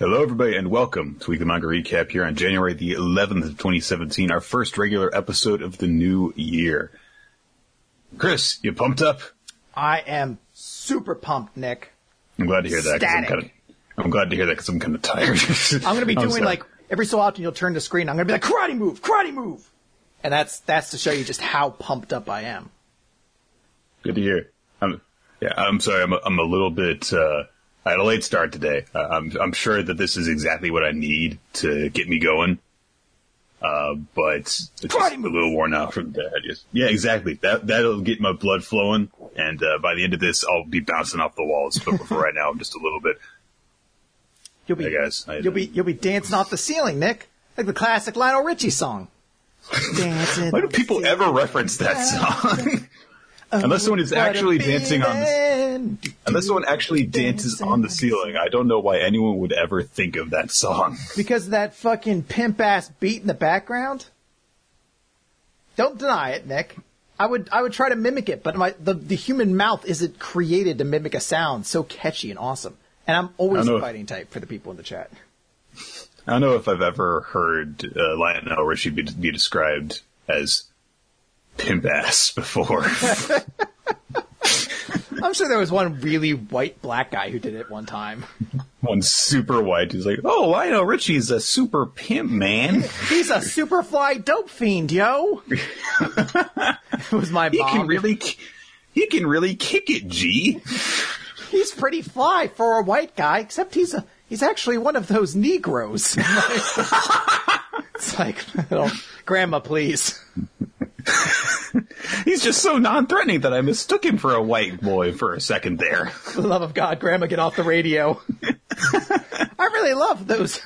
Hello, everybody, and welcome to Weekly Manga Recap here on January the 11th of 2017, our first regular episode of the new year. Chris, you pumped up? I am super pumped, Nick. I'm glad to hear that. I'm, kind of, I'm glad to hear that because I'm kind of tired. I'm going to be doing like every so often you'll turn the screen. I'm going to be like karate move, karate move, and that's that's to show you just how pumped up I am. Good to hear. I'm, yeah, I'm sorry. I'm a, I'm a little bit. Uh, I had a late start today. Uh, I'm I'm sure that this is exactly what I need to get me going. Uh, but it's just a little worn out from. I just yeah, exactly. That that'll get my blood flowing, and uh, by the end of this, I'll be bouncing off the walls. But for right now, I'm just a little bit. You'll be Hey, guys. You'll be you'll be dancing off the ceiling, Nick, like the classic Lionel Richie song. dancing. Why do people ever reference that song? Unless someone is actually dancing on the. Unless someone actually dances on the ceiling, I don't know why anyone would ever think of that song. because of that fucking pimp ass beat in the background. Don't deny it, Nick. I would I would try to mimic it, but my the, the human mouth isn't created to mimic a sound so catchy and awesome. And I'm always a fighting type for the people in the chat. I don't know if I've ever heard uh, Lionel Richie be, be described as pimp ass before. I'm sure there was one really white black guy who did it one time. One super white who's like, "Oh, Lionel Richie's a super pimp man. He's a super fly dope fiend, yo. it was my He mom. can really, he can really kick it, G." he's pretty fly for a white guy, except he's a he's actually one of those Negroes. it's like, oh, Grandma, please. He's just so non-threatening that I mistook him for a white boy for a second there. For the love of God, Grandma, get off the radio. I really love those.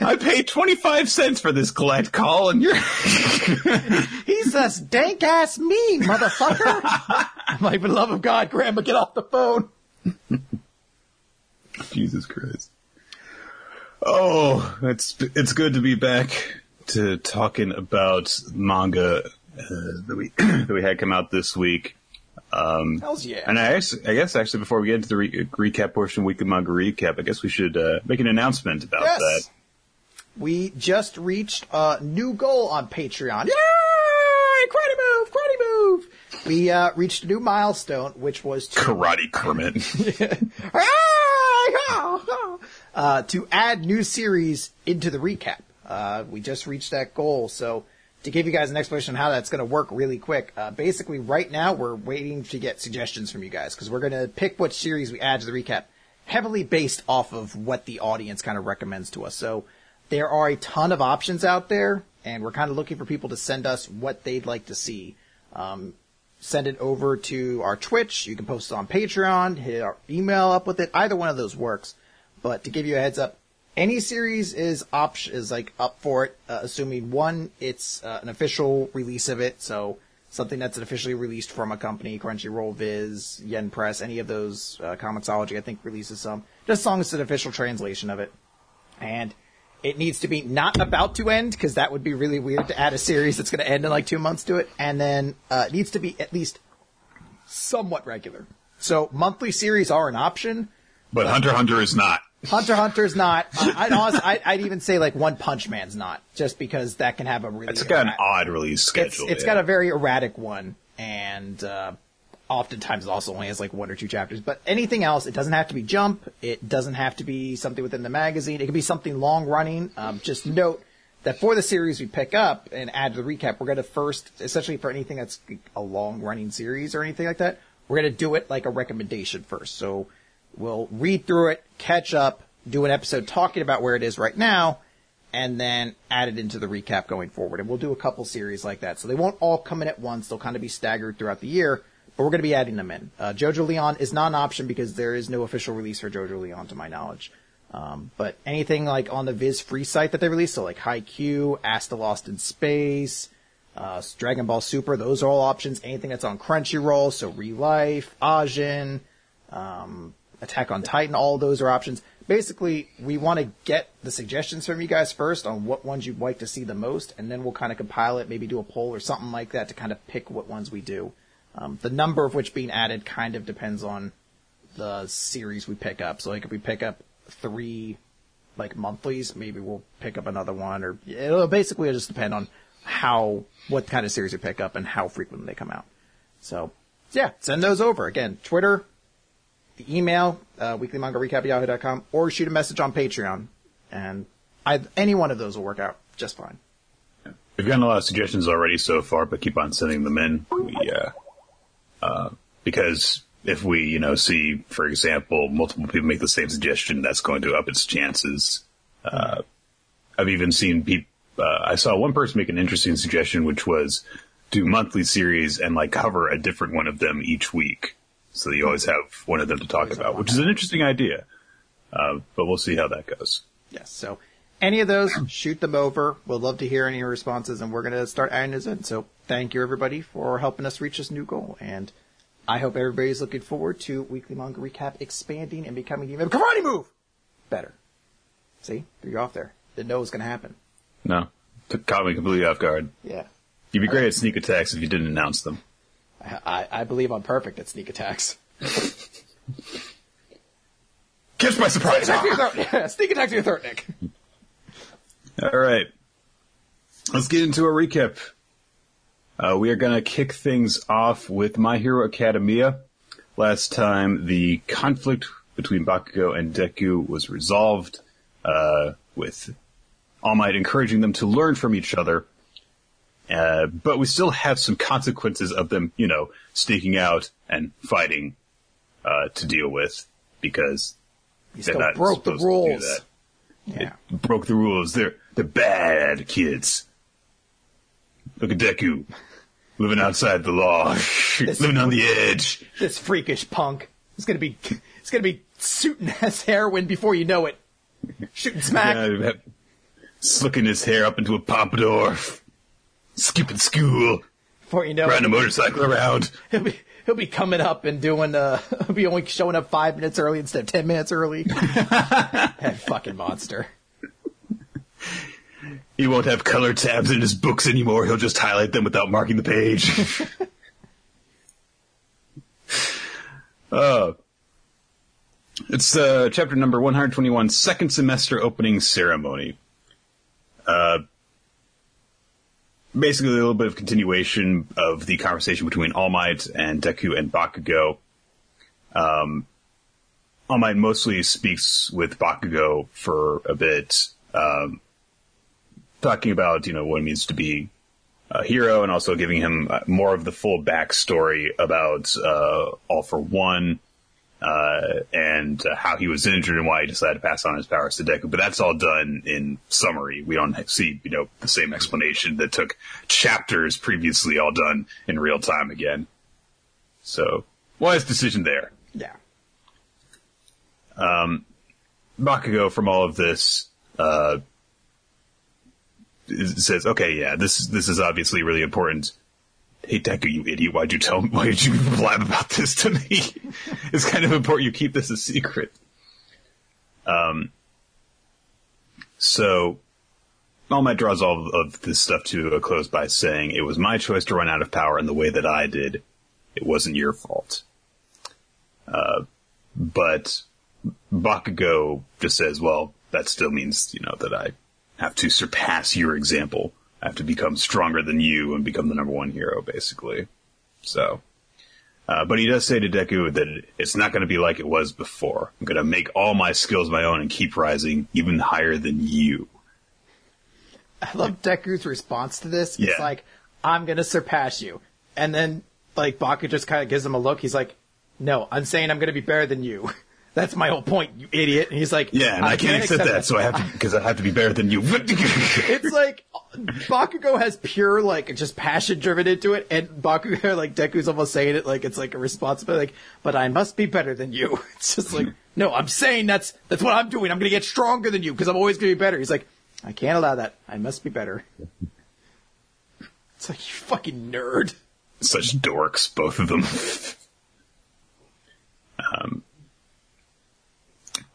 I paid twenty-five cents for this collect call, and you're. He's a dank ass me, motherfucker. I'm like, for the love of God, Grandma, get off the phone. Jesus Christ. Oh, it's it's good to be back to talking about manga uh, that we that we had come out this week. Hells yeah. And I, guess- I guess actually before we get into the re- recap portion, weekly manga recap, I guess we should uh, make an announcement about Yes. that. We just reached a new goal on Patreon. Yay! Karate move! Karate move! We uh, reached a new milestone, which was to Karate Kermit. uh, to add new series into the recap. Uh, we just reached that goal, so to give you guys an explanation on how that's going to work really quick, uh, basically right now we're waiting to get suggestions from you guys because we're going to pick what series we add to the recap heavily based off of what the audience kind of recommends to us. So there are a ton of options out there, and we're kind of looking for people to send us what they'd like to see. Um, send it over to our Twitch. You can post it on Patreon, hit our email up with it. Either one of those works. But to give you a heads up, any series is is like up for it, uh, assuming one, it's uh, an official release of it, so something that's officially released from a company, Crunchyroll, Viz, Yen Press, any of those, uh, Comixology, I think releases some. Just as long as it's an official translation of it. And it needs to be not about to end, because that would be really weird to add a series that's going to end in like two months to it. And then uh, it needs to be at least somewhat regular. So monthly series are an option. But Hunter Hunter is not. Hunter x Hunter's not. I- I'd, honest, I'd, I'd even say like One Punch Man's not, just because that can have a really. It's got an odd release schedule. it's yeah. got a very erratic one, and uh, oftentimes it also only has like one or two chapters. But anything else, it doesn't have to be Jump. It doesn't have to be something within the magazine. It can be something long running. Um, just note that for the series we pick up and add to the recap, we're going to first, essentially for anything that's a long running series or anything like that, we're going to do it like a recommendation first. So we'll read through it, catch up, do an episode talking about where it is right now, and then add it into the recap going forward. And we'll do a couple series like that. So they won't all come in at once. They'll kind of be staggered throughout the year, but we're going to be adding them in. Uh, JoJolion is not an option because there is no official release for JoJolion to my knowledge. Um, but anything like on the Viz free site that they release, so like Haikyuu, Astra Lost in Space, uh, Dragon Ball Super, those are all options. Anything that's on Crunchyroll, so Relife, Ajin, um, Attack on Titan, all those are options. Basically, we want to get the suggestions from you guys first on what ones you'd like to see the most, and then we'll kind of compile it, maybe do a poll or something like that to kind of pick what ones we do. Um, the number of which being added kind of depends on the series we pick up. So like if we pick up three like monthlies, maybe we'll pick up another one, or it'll basically just depend on how what kind of series we pick up and how frequently they come out. So yeah, send those over again. Twitter, the email, uh, weeklymangarecap.yahoo.com, or shoot a message on Patreon, and I, any one of those will work out just fine. We've gotten a lot of suggestions already so far, but keep on sending them in. We, uh, uh, because if we, you know, see, for example, multiple people make the same suggestion, that's going to up its chances. Uh, I've even seen people, uh, I saw one person make an interesting suggestion, which was do monthly series and like cover a different one of them each week. So you always have one of them to talk about, which is an interesting idea. Uh, but we'll see how that goes. Yes. So any of those, shoot them over. We'd love to hear any responses, and we're going to start adding those in. So thank you, everybody, for helping us reach this new goal. And I hope everybody's looking forward to Weekly Manga Recap expanding and becoming even karate move better. See, threw you off there. Didn't know it was going to happen. No, took caught me completely off guard. Yeah. You'd be great at sneak attacks if you didn't announce them. I, I, I believe I'm perfect at sneak attacks. Catch my surprise! Attack to your throat. Yeah, sneak attack to your throat, Nick. All right. Let's get into a recap. Uh, we are going to kick things off with My Hero Academia. Last time, the conflict between Bakugo and Deku was resolved, uh, with All Might encouraging them to learn from each other. Uh, but we still have some consequences of them, you know, sneaking out and fighting, uh, to deal with because You they're not broke the supposed to do rules. that. Yeah. broke the rules. They're they're bad kids. Look at Deku, living outside the law, living on the edge. This freakish punk is gonna be, it's gonna be shooting his heroin before you know it. Shooting smack. Uh, slicking his hair up into a pompadour, skipping school, Before you know riding a motorcycle around. he'll be, he'll be coming up and doing, uh, he'll be only showing up five minutes early instead of ten minutes early. that fucking monster. He won't have color tabs in his books anymore. He'll just highlight them without marking the page. uh, it's uh, chapter number 121, second semester opening ceremony. Uh, basically, a little bit of continuation of the conversation between All Might and Deku and Bakugo. Um, All Might mostly speaks with Bakugo for a bit. Um, talking about you know what it means to be a hero, and also giving him more of the full backstory about uh, All for One uh, and uh, how he was injured and why he decided to pass on his powers to Deku. But that's all done in summary. We don't see you know the same explanation that took chapters previously, all done in real time again. So wise decision there. Yeah. Bakugo from all of this uh, says, "Okay, yeah, this this is obviously really important." Hey Deku, you idiot! Why'd you tell? Why did you blab about this to me? it's kind of important you keep this a secret. Um. So, All Might draws all of this stuff to a close by saying, "It was my choice to run out of power in the way that I did. It wasn't your fault." Uh, but Bakugo just says, well, that still means, you know, that I have to surpass your example. I have to become stronger than you and become the number one hero, basically. So, uh, but he does say to Deku that it's not going to be like it was before. I'm going to make all my skills my own and keep rising even higher than you. I love Deku's response to this. Yeah. It's like, I'm gonna surpass you. And then, like, Baku just kind of gives him a look. He's like, no, I'm saying I'm gonna be better than you. That's my whole point, you idiot. And he's like, Yeah, and I, can't accept that, so I have to, because I have to be better than you. It's like, Bakugo has pure, like, just passion driven into it, and Bakugo, like, Deku's almost saying it like it's like a responsibility, like, but I must be better than you. It's just like, no, I'm saying that's, that's what I'm doing. I'm gonna get stronger than you, because I'm always gonna be better. He's like, I can't allow that. I must be better. It's like, you fucking nerd. Such dorks, both of them. um,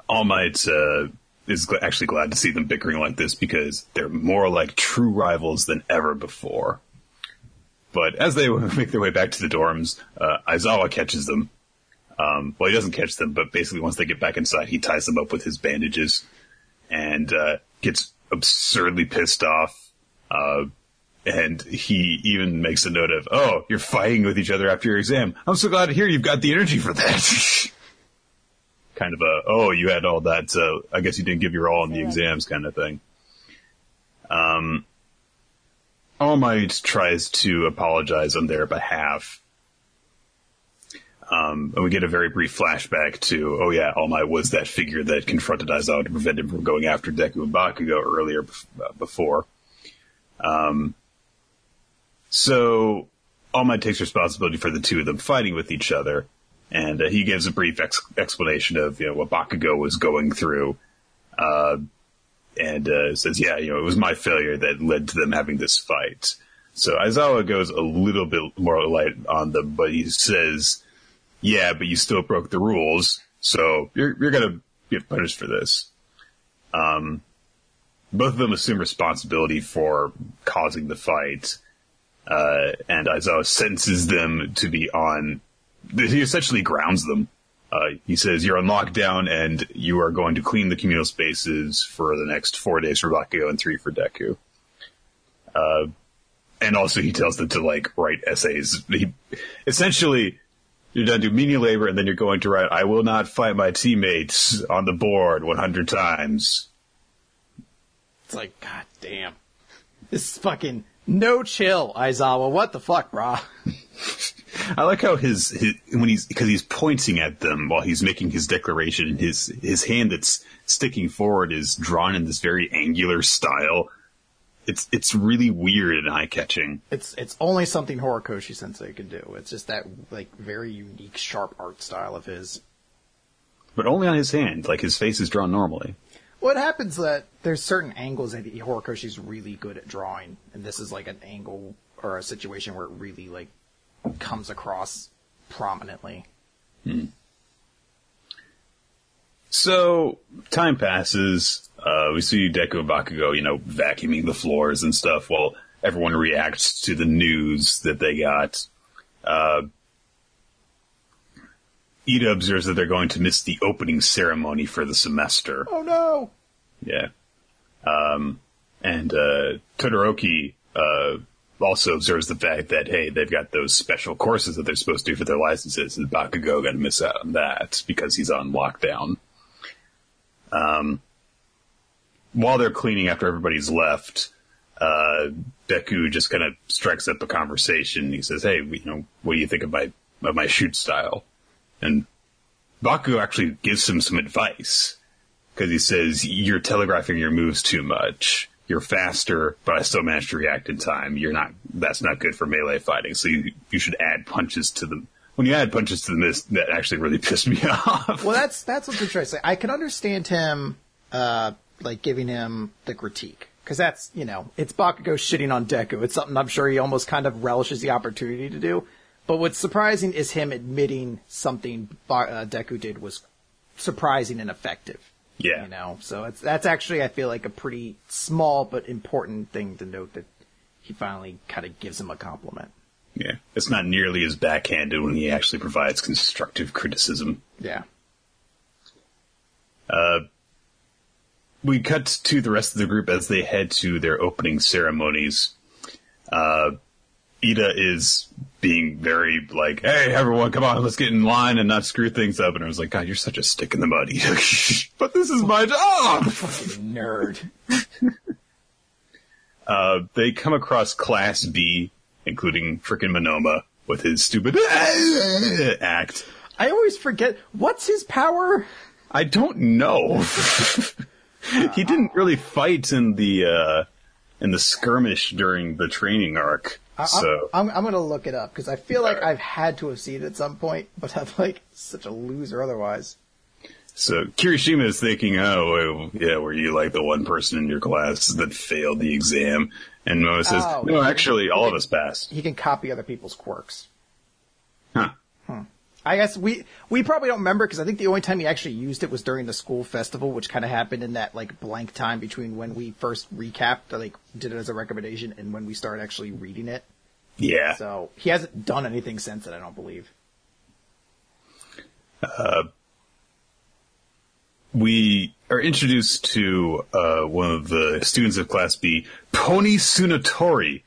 All Might uh, is gl- actually glad to see them bickering like this because they're more like true rivals than ever before. But as they make their way back to the dorms, uh, Aizawa catches them. Um, well, he doesn't catch them, but basically once they get back inside, he ties them up with his bandages. and uh, gets absurdly pissed off. Uh, and he even makes a note of, "Oh, you're fighting with each other after your exam. I'm so glad to hear you've got the energy for that." kind of a, "Oh, you had all that, so I guess you didn't give your all in the exams," kind of thing. Um, All Might tries to apologize on their behalf. Um, and we get a very brief flashback to, oh yeah, All Might was that figure that confronted Aizawa to prevent him from going after Deku and Bakugo earlier uh, before. Um, so All Might takes responsibility for the two of them fighting with each other, and uh, he gives a brief ex- explanation of you know what Bakugo was going through, uh, and uh, says, yeah, you know, it was my failure that led to them having this fight. So Aizawa goes a little bit more light on them, but he says, yeah, but you still broke the rules, so you're you're gonna get punished for this. Um, both of them assume responsibility for causing the fight, uh, and Aizawa sentences them to be on. He essentially grounds them. Uh, he says, "You're on lockdown, and you are going to clean the communal spaces for the next four days for Bakugo and three for Deku." Uh, and also, he tells them to like write essays. He essentially you're done doing menial labor, and then you're going to write, "I will not fight my teammates on the board 100 times." It's like, god damn. This is fucking no chill, Aizawa. What the fuck, brah? I like how his, his when he's because he's pointing at them while he's making his declaration, and his his hand that's sticking forward is drawn in this very angular style. It's it's really weird and eye catching. It's it's only something Horikoshi Sensei can do. It's just that like very unique, sharp art style of his. But only on his hand, like his face is drawn normally. What happens that there's certain angles that Horikoshi's really good at drawing, and this is like an angle or a situation where it really like comes across prominently. So time passes. Uh, we see Deku Bakugo, you know, vacuuming the floors and stuff while everyone reacts to the news that they got. Uh, Ida observes that they're going to miss the opening ceremony for the semester. Oh no! Yeah. Um, and, uh, Todoroki, uh, also observes the fact that, hey, they've got those special courses that they're supposed to do for their licenses, and Bakugo gonna miss out on that because he's on lockdown. Um, while they're cleaning after everybody's left, uh, Deku just kind of strikes up a conversation. He says, hey, you know, what do you think of my, of my shoot style? And Bakugo actually gives him some advice because he says you're telegraphing your moves too much. You're faster, but I still managed to react in time. You're not. That's not good for melee fighting. So you you should add punches to them. When you add punches to the mist, that actually really pissed me off. Well, that's that's what's interesting. I can understand him, uh, like giving him the critique because that's you know it's Bakugo shitting on Deku. It's something I'm sure he almost kind of relishes the opportunity to do. But what's surprising is him admitting something uh, Deku did was surprising and effective. Yeah, You know, so it's that's actually I feel like a pretty small but important thing to note that he finally kind of gives him a compliment. yeah. It's not nearly as backhanded when he actually provides constructive criticism. Yeah. Uh, we cut to the rest of the group as they head to their opening ceremonies. Uh, Ida is being very like, "Hey, everyone, come on, let's get in line and not screw things up." And I was like, "God, you're such a stick in the mud, but this is my job. Nerd. Uh, they come across Class B, including frickin' Monoma with his stupid act. I always forget what's his power. I don't know. he didn't really fight in the uh, in the skirmish during the training arc. So I'm, I'm gonna look it up because I feel like I've had to have seen it at some point, but I'm like such a loser otherwise. so Kirishima is thinking, oh yeah, were you like the one person in your class that failed the exam? And Moa says, Oh. no, actually, all of us passed. He can copy other people's quirks. I guess we we probably don't remember because I think the only time he actually used it was during the school festival, which kind of happened in that like blank time between when we first recapped, like did it as a recommendation, and when we started actually reading it. Yeah. So he hasn't done anything since then, I don't believe. Uh, we are introduced to uh, one of the students of Class B, Pony Tsunotori,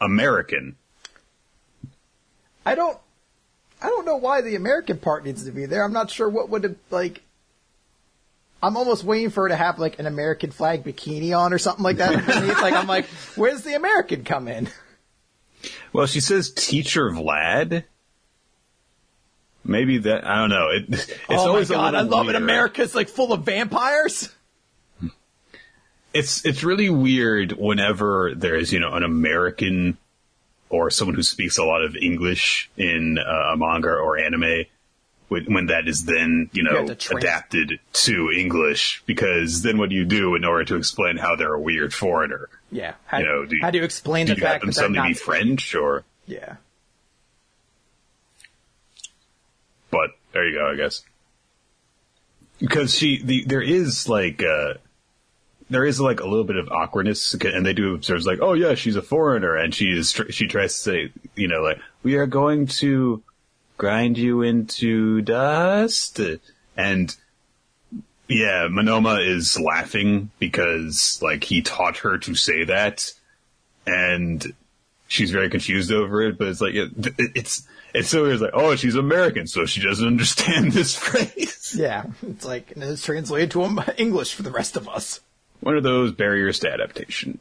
American. I don't, I don't know why the American part needs to be there. I'm not sure what would have like. I'm almost waiting for her to have like an American flag bikini on or something like that like I'm like, where's the American come in? Well, she says teacher Vlad. Maybe that I don't know. It, it's oh always my god, I love it. weird. America's like full of vampires. It's it's really weird whenever there's you know an American or someone who speaks a lot of English in uh, a manga or anime. When, when that is then, you know, have to adapted to English, because then what do you do in order to explain how they're a weird foreigner? Yeah. How, You know, do you- how do you explain Do the you have fact them that they're suddenly not be French or? Yeah. but there you go, I guess. Because she, the, there is like, uh, there is like a little bit of awkwardness, and they do observe like, oh yeah, she's a foreigner, and she is, tr- she tries to say, you know, like, we are going to grind you into dust, and yeah, Monoma is laughing because like he taught her to say that, and she's very confused over it, but it's like, it, it's, it's so weird. It's like, oh, she's American, so she doesn't understand this phrase. Yeah. It's like, and it's translated to English for the rest of us. One of those barriers to adaptation.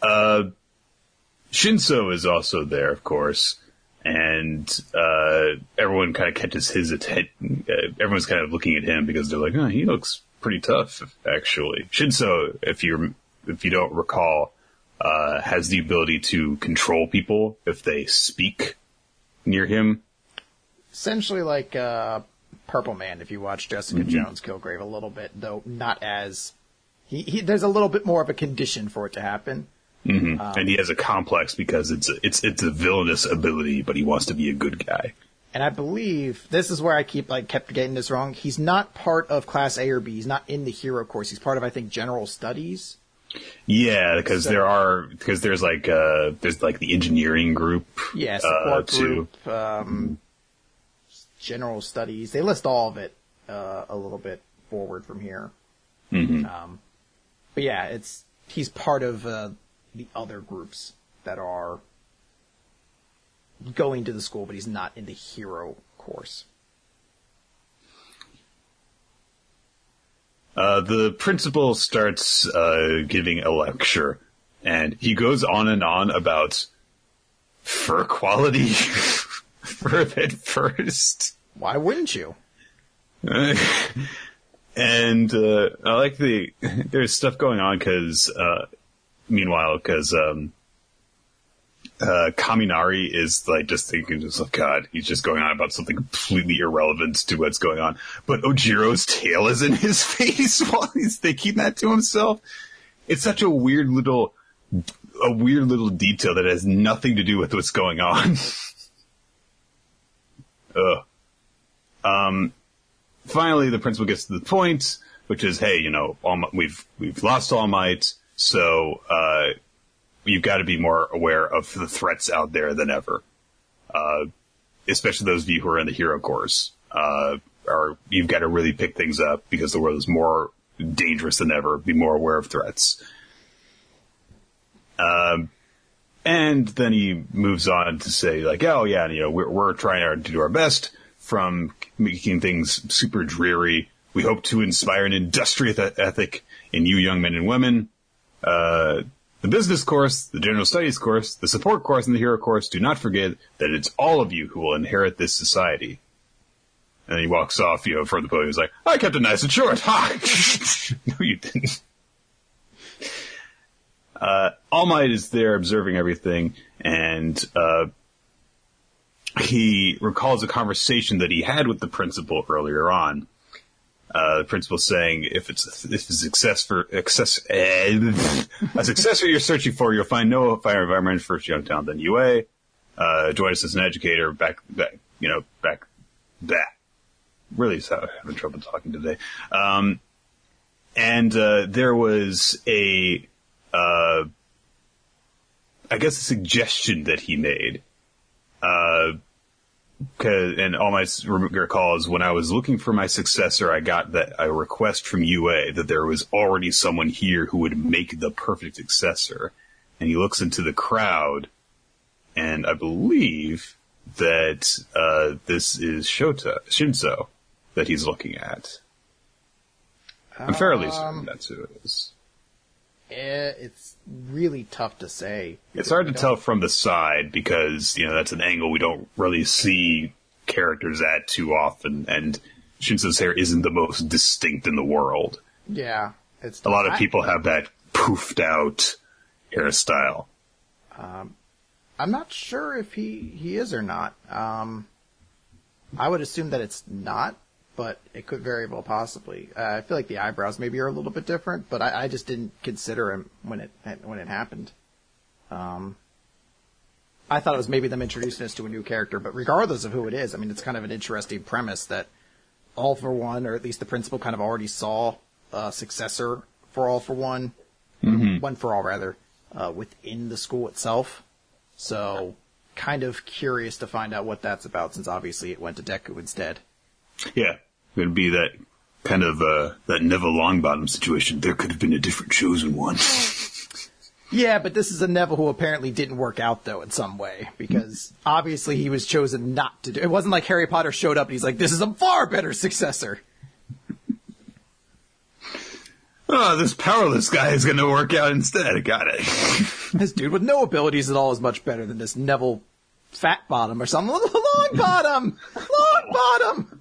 Uh, Shinso is also there, of course, and uh, everyone kind of catches his attention. Uh, everyone's kind of looking at him because they're like, "Oh, he looks pretty tough." Actually, Shinso, if you if you don't recall, uh, has the ability to control people if they speak near him. Essentially like, uh, Purple Man, if you watch Jessica Mm-hmm. Jones Kilgrave a little bit, though not as, he, he, there's a little bit more of a condition for it to happen. and he has a complex because it's a, it's it's a villainous ability, but he wants to be a good guy. And I believe this is where I keep like kept getting this wrong. He's not part of Class A or B. He's not in the hero course. He's part of I think General Studies. Yeah, because So- there are because there's like uh there's like the engineering group. Yeah, uh, support too. group, um, General Studies. They list all of it uh, a little bit forward from here. Um, but yeah, it's he's part of uh, the other groups that are going to the school, but he's not in the hero course. Uh, the principal starts uh, giving a lecture, and he goes on and on about fur quality a first. Why wouldn't you? and uh, I like the there's stuff going on because uh, meanwhile because um, uh, Kaminari is like just thinking just like God he's just going on about something completely irrelevant to what's going on but Ojiro's tail is in his face while he's thinking that to himself it's such a weird little a weird little detail that has nothing to do with what's going on Ugh. Um, finally, the principal gets to the point, which is, hey, you know, Might- we've we've lost All Might, so uh, you've got to be more aware of the threats out there than ever. Uh, especially those of you who are in the hero course, uh, are you've got to really pick things up because the world is more dangerous than ever. Be more aware of threats. Um, and then he moves on to say, like, oh yeah, you know, we're, we're trying to do our best from making things super dreary. We hope to inspire an industrious ethic in you young men and women. Uh, the business course, the general studies course, the support course, and the hero course, do not forget that it's all of you who will inherit this society. And he walks off, you know, from the podium. He's like, I kept it nice and short. Ha! no, you didn't. Uh, All Might is there observing everything, and uh, he recalls a conversation that he had with the principal earlier on. Uh, the principal saying, "If it's if it's success for access, eh, a successor you're searching for, you'll find no fire environment first young town than UA. Uh, join us as an educator. Back, back, you know, back, back. Really, is how I'm having trouble talking today. Um, and uh, there was a uh, I guess a suggestion that he made, uh, 'cause- and all my s- recall is when I was looking for my successor, I got that a request from UA that there was already someone here who would make the perfect successor. And he looks into the crowd, and I believe that uh, this is Shota Shinso that he's looking at. I'm fairly Um, certain that's who it is. Eh, it's really tough to say. It's hard to tell from the side because, you know, that's an angle we don't really see characters at too often, and Shinso's hair isn't the most distinct in the world. Yeah, it's A lot of I- people have that poofed out hairstyle. I'm not sure if he he is or not. Um, I would assume that it's not, but it could very well possibly. Uh, I feel like the eyebrows maybe are a little bit different, but I, I just didn't consider him when it when it happened. Um, I thought it was maybe them introducing us to a new character, but regardless of who it is, I mean, it's kind of an interesting premise that All for One, or at least the principal, kind of already saw a successor for All for One, One for All rather, uh, within the school itself. So, kind of curious to find out what that's about, since obviously it went to Deku instead. Yeah, it would be that kind of uh, that Neville Longbottom situation. There could have been a different chosen one. Yeah, but this is a Neville who apparently didn't work out though in some way because obviously he was chosen not to do. It wasn't like Harry Potter showed up and he's like, "This is a far better successor." oh, this powerless guy is going to work out instead. Got it. This dude with no abilities at all is much better than this Neville Fat Bottom or something. Long Bottom, Long Bottom,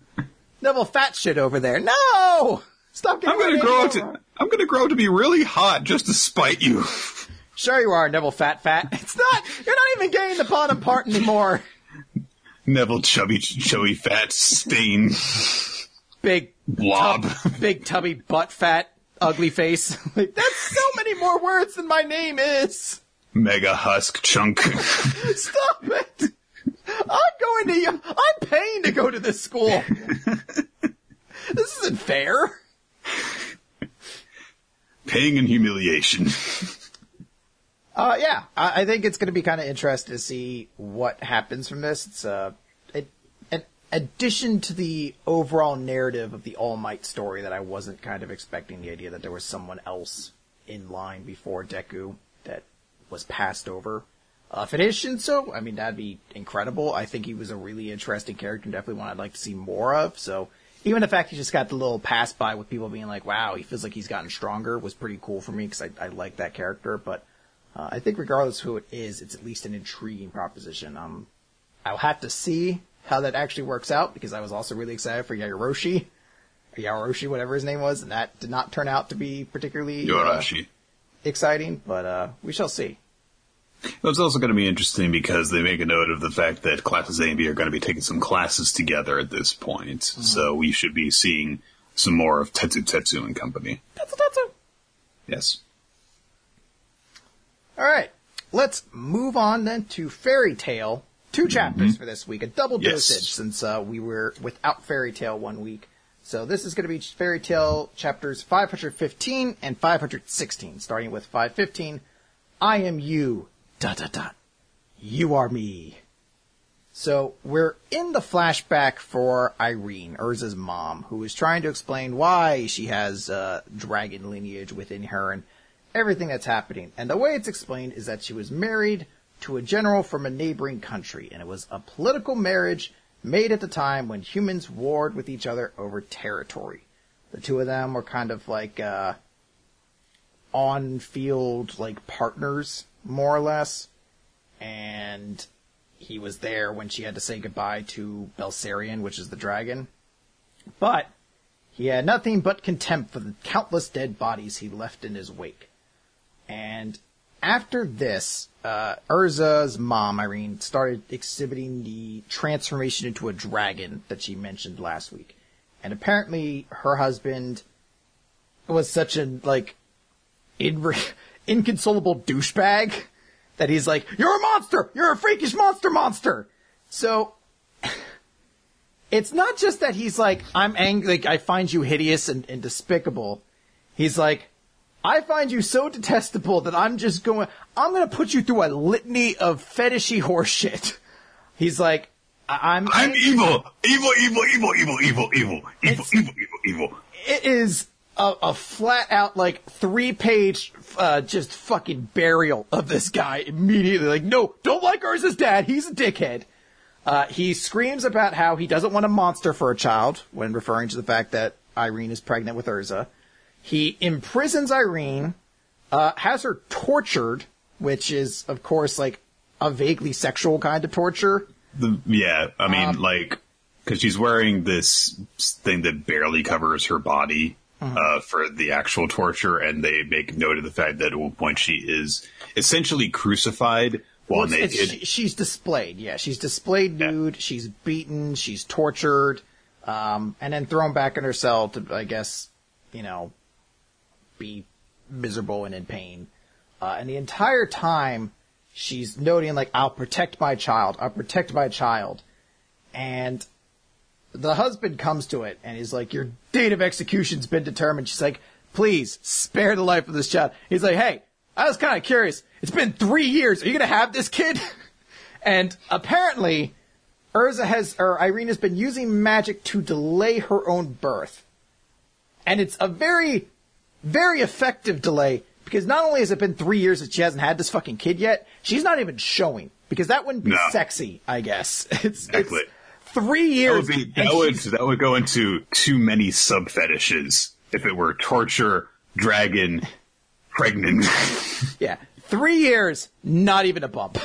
Neville Fat shit over there. No, stop getting. I'm to grow up to. I'm to grow to be really hot just to spite you. Sure you are, Neville Fat Fat. It's not. You're not even getting the bottom part anymore. Neville chubby, chubby, fat, stain, Big blob. big tubby butt fat ugly face. like that's so many more words than my name is. Mega husk chunk. Stop it. I'm going to I'm paying to go to this school. this isn't fair. Pain and humiliation. Uh, yeah, I, I think it's going to be kind of interesting to see what happens from this. It's uh, it, an addition to the overall narrative of the All Might story that I wasn't kind of expecting the idea that there was someone else in line before Deku that was passed over. Uh, if it is Shinso, I mean, that'd be incredible. I think he was a really interesting character and definitely one I'd like to see more of. So even the fact he just got the little pass by with people being like, wow, he feels like he's gotten stronger was pretty cool for me because I, I like that character. But uh, I think regardless of who it is, it's at least an intriguing proposition. Um, I'll have to see how that actually works out because I was also really excited for Yaroshi, Yaroshi, whatever his name was, and that did not turn out to be particularly uh, exciting. But uh, we shall see. It's also going to be interesting because they make a note of the fact that classes A and B are going to be taking some classes together at this point. So we should be seeing some more of Tetsu Tetsu and company. Tetsu Tetsu! Yes. All right, let's move on then to Fairy Tail. Two chapters for this week, a double Yes. dosage since uh, we were without Fairy Tail one week. So this is going to be Fairy Tail chapters 515 and 516, starting with 515. I am you, dot dot dot. You are me. So we're in the flashback for Irene, Erza's mom, who is trying to explain why she has uh, dragon lineage within her and everything that's happening. And the way it's explained is that she was married to a general from a neighboring country, and it was a political marriage made at the time when humans warred with each other over territory. The two of them were kind of like uh, on-field like partners, more or less, and he was there when she had to say goodbye to Belserion, which is the dragon. But he had nothing but contempt for the countless dead bodies he left in his wake. And after this, uh, Erza's mom, Irene, started exhibiting the transformation into a dragon that she mentioned last week. And apparently her husband was such a, like, in- inconsolable douchebag that he's like, you're a monster! You're a freakish monster monster! So, it's not just that he's like, I'm angry, like, I find you hideous and, and despicable. He's like, I find you so detestable that I'm just going, I'm gonna put you through a litany of fetishy horseshit. He's like, I'm, I'm evil, evil, evil, evil, evil, evil, evil, evil, evil, evil, evil. it is a, a flat out like three page uh, just fucking burial of this guy immediately. Like no don't like Erza's dad. He's a dickhead. Uh, he screams about how he doesn't want a monster for a child when referring to the fact that Irene is pregnant with Erza. He imprisons Irene uh, has her tortured which is of course like a vaguely sexual kind of torture. The, yeah, I mean, Um, like, because she's wearing this thing that barely covers her body Mm-hmm. uh, for the actual torture, and they make note of the fact that at one point she is essentially crucified while Well, it's- naked. she- she's displayed. Yeah, she's displayed Yeah. nude. She's beaten. She's tortured, um, and then thrown back in her cell to, I guess, you know, be miserable and in pain. Uh, and the entire time, she's noting like, "I'll protect my child. I'll protect my child." And the husband comes to it and he's like, Your date of execution's been determined. She's like, Please spare the life of this child. He's like, Hey, I was kind of curious. It's been three years. Are you going to have this kid? and apparently, Erza has, or Irene has been using magic to delay her own birth. And it's a very, very effective delay because not only has it been three years that she hasn't had this fucking kid yet, she's not even showing because that wouldn't be No. sexy, I guess. It's, Exactly. it's three That years. would be that would that would go into too many sub fetishes if it were torture, dragon, pregnant. Yeah, three years, not even a bump.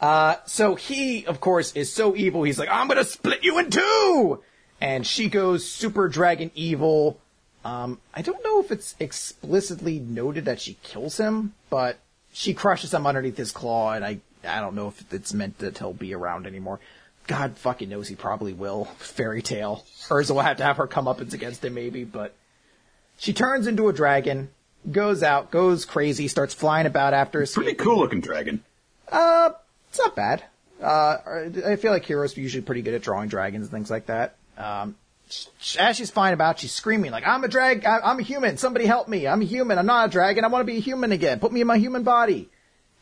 Uh, so he, of course, is so evil. He's like, I'm gonna split you in two, and she goes super dragon evil. Um, I don't know if it's explicitly noted that she kills him, but she crushes him underneath his claw, and I, I don't know if it's meant that he'll be around anymore. God fucking knows he probably will. Fairy Tail. Erza will have to have her come up against him maybe, but she turns into a dragon, goes out, goes crazy, starts flying about after Pretty cool looking dragon. Uh, it's not bad. Uh, I feel like Hiro's are usually pretty good at drawing dragons and things like that. Um, as she's flying about, she's screaming like, "I'm a drag! I- I'm a human! Somebody help me! I'm a human! I'm not a dragon! I want to be a human again! Put me in my human body!"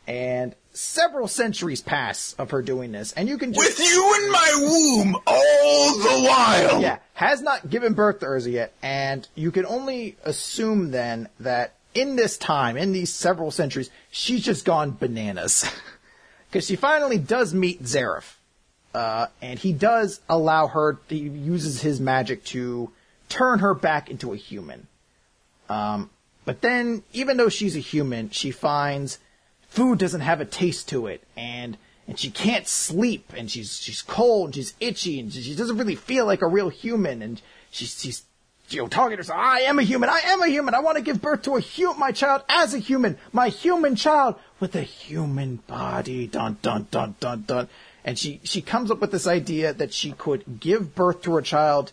And several centuries pass of her doing this, and you can just With you in my womb all the while. yeah, has not given birth to Erza yet, and you can only assume then that in this time, in these several centuries, she's just gone bananas. Because she finally does meet Zeref, uh, and he does allow her, he uses his magic to turn her back into a human. Um, but then, even though she's a human, she finds food doesn't have a taste to it, and and she can't sleep, and she's she's cold, and she's itchy, and she doesn't really feel like a real human, and she's she's you know talking to herself. I am a human. I am a human. I want to give birth to a hu- my child as a human, my human child with a human body. Dun dun dun dun dun. And she she comes up with this idea that she could give birth to her child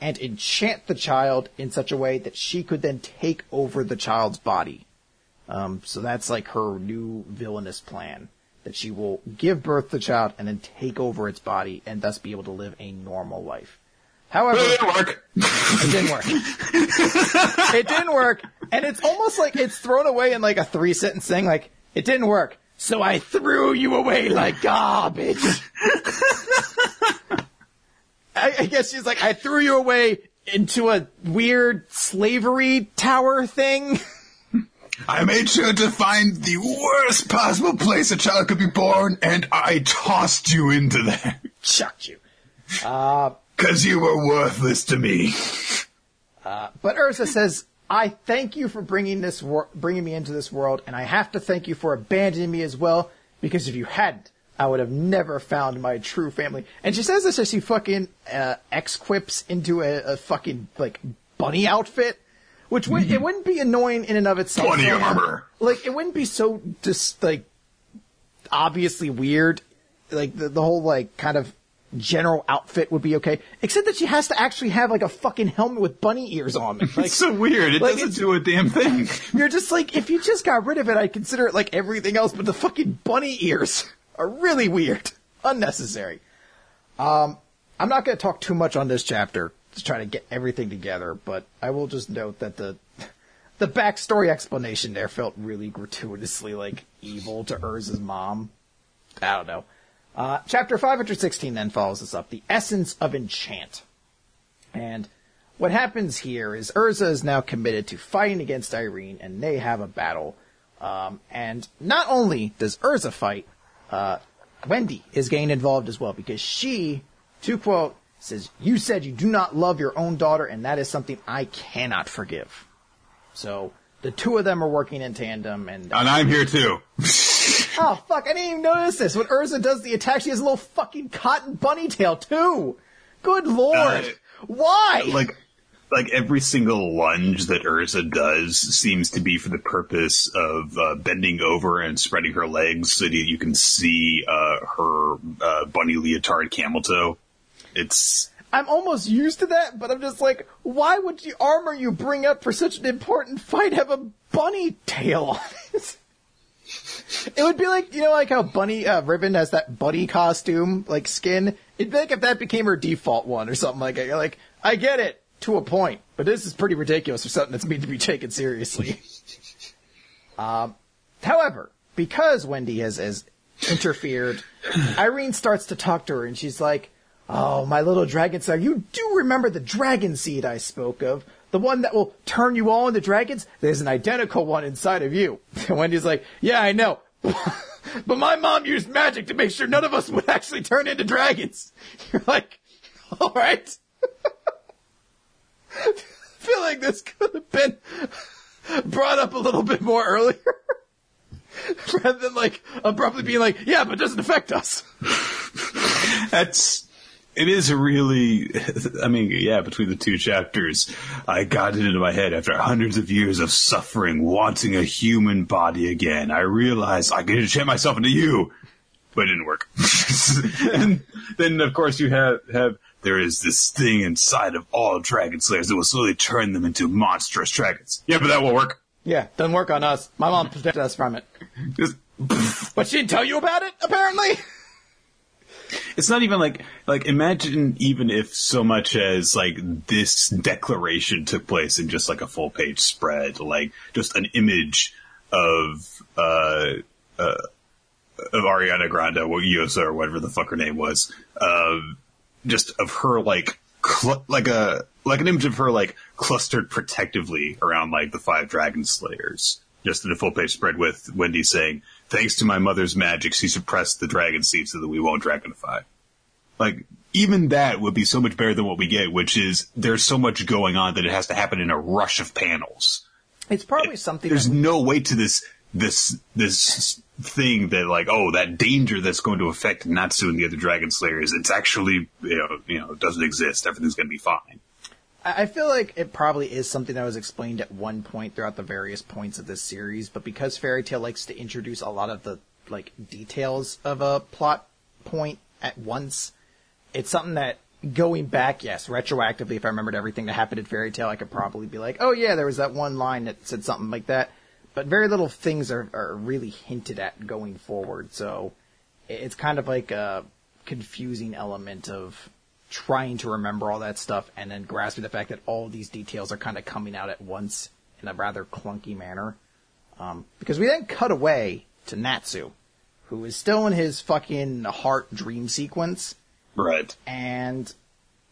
and enchant the child in such a way that she could then take over the child's body. Um, so that's like her new villainous plan. That she will give birth to the child and then take over its body and thus be able to live a normal life. However, It didn't work. it didn't work. it didn't work. And it's almost like it's thrown away in like a three sentence thing, like, it didn't work. So I threw you away like garbage. I, I guess she's like, I threw you away into a weird slavery tower thing. I made sure to find the worst possible place a child could be born, and I tossed you into there. Chucked you. Because you were worthless to me. But Erza says, "I thank you for bringing this wor- bringing me into this world, and I have to thank you for abandoning me as well. Because if you hadn't, I would have never found my true family." And she says this as she fucking uh, X quips into a, a fucking like bunny outfit, which would it wouldn't be annoying in and of itself. Bunny so- armor. Like it wouldn't be so just like obviously weird. Like the, the whole like kind of general outfit would be okay, except that she has to actually have like a fucking helmet with bunny ears on it. Like, It's so weird. It like, doesn't do a damn thing. you're just like, if you just got rid of it, I'd consider it like everything else, but the fucking bunny ears are really weird. Unnecessary. Um, I'm not going to talk too much on this chapter to try to get everything together, but I will just note that the, the backstory explanation there felt really gratuitously like evil to Erza's mom. I don't know. Uh, chapter 516 then follows this up, the essence of enchant. And what happens here is Erza is now committed to fighting against Irene, and they have a battle. Um, and not only does Erza fight, uh, Wendy is getting involved as well because she, to quote, says, "You said you do not love your own daughter, and that is something I cannot forgive." So the two of them are working in tandem, and And I'm here too. oh fuck, I didn't even notice this. When Erza does the attack, she has a little fucking cotton bunny tail too. Good lord, Uh, why? like like every single lunge that Erza does seems to be for the purpose of uh, bending over and spreading her legs so that you can see uh, her uh, bunny leotard camel toe. It's I'm almost used to that, but I'm just like, why would the armor you bring up for such an important fight have a bunny tail on it? It would be like, you know, like how Bunny, uh, Ribbon has that bunny costume, like skin. It'd be like if that became her default one or something like that. You're like, I get it, to a point, but this is pretty ridiculous for something that's meant to be taken seriously. um, however, because Wendy has, has interfered, Irene starts to talk to her and she's like, Oh, my little dragon sire, you do remember the dragon seed I spoke of? The one that will turn you all into dragons? There's an identical one inside of you. And Wendy's like, yeah, I know. but my mom used magic to make sure none of us would actually turn into dragons. You're like, alright. I feel like this could have been brought up a little bit more earlier. Rather than like abruptly being like, yeah, but it doesn't affect us. that's it is really i mean yeah between the two chapters i got it into my head after hundreds of years of suffering wanting a human body again i realized i could enchant myself into you but it didn't work and then of course you have have there is this thing inside of all dragon slayers that will slowly turn them into monstrous dragons yeah but that won't work Yeah, doesn't work on us. My mom protected us from it. Just- But she didn't tell you about it, apparently? It's not even like like imagine even if so much as like this declaration took place in just like a full page spread, like just an image of uh uh of Ariana Grande, or Yosa or whatever the fuck her name was, uh, just of her like cl- like a like an image of her like clustered protectively around like the five dragon slayers. Just in a full page spread with Wendy saying, "Thanks to my mother's magic, she suppressed the dragon seed so that we won't dragonify." Like even that would be so much better than what we get, which is there's so much going on that it has to happen in a rush of panels. It's probably something There's no way to this this this thing that like oh that danger that's going to affect Natsu and the other dragon slayers. It's actually you know you know doesn't exist. Everything's going to be fine. I feel like it probably is something that was explained at one point throughout the various points of this series, but because Fairy Tail likes to introduce a lot of the like details of a plot point at once, it's something that going back, yes, retroactively, if I remembered everything that happened in Fairy Tail, I could probably be like, oh yeah, there was that one line that said something like that. But very little things are, are really hinted at going forward, so it's kind of like a confusing element of trying to remember all that stuff and then grasping the fact that all these details are kind of coming out at once in a rather clunky manner. Um, because we then cut away to Natsu, who is still in his fucking heart dream sequence, Right. and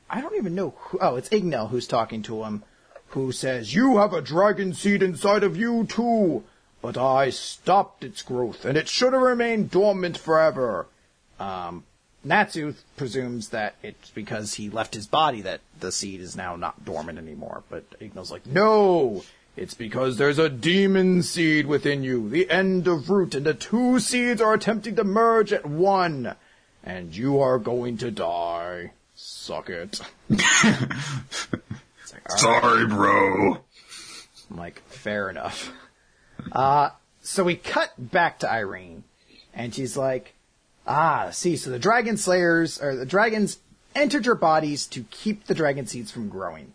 I don't even know who. Oh, it's Igneel who's talking to him, who says, "You have a dragon seed inside of you too, but I stopped its growth, and it should have remained dormant forever." Um, Natsu presumes that it's because he left his body that the seed is now not dormant anymore. But Igneel's like, "No, it's because there's a demon seed within you, the end of root, and the two seeds are attempting to merge at one, and you are going to die." Suck it. It's like. Sorry, bro. I'm like, fair enough. Uh, so we cut back to Irene, and she's like, ah, see, so the dragon slayers, or the dragons entered your bodies to keep the dragon seeds from growing.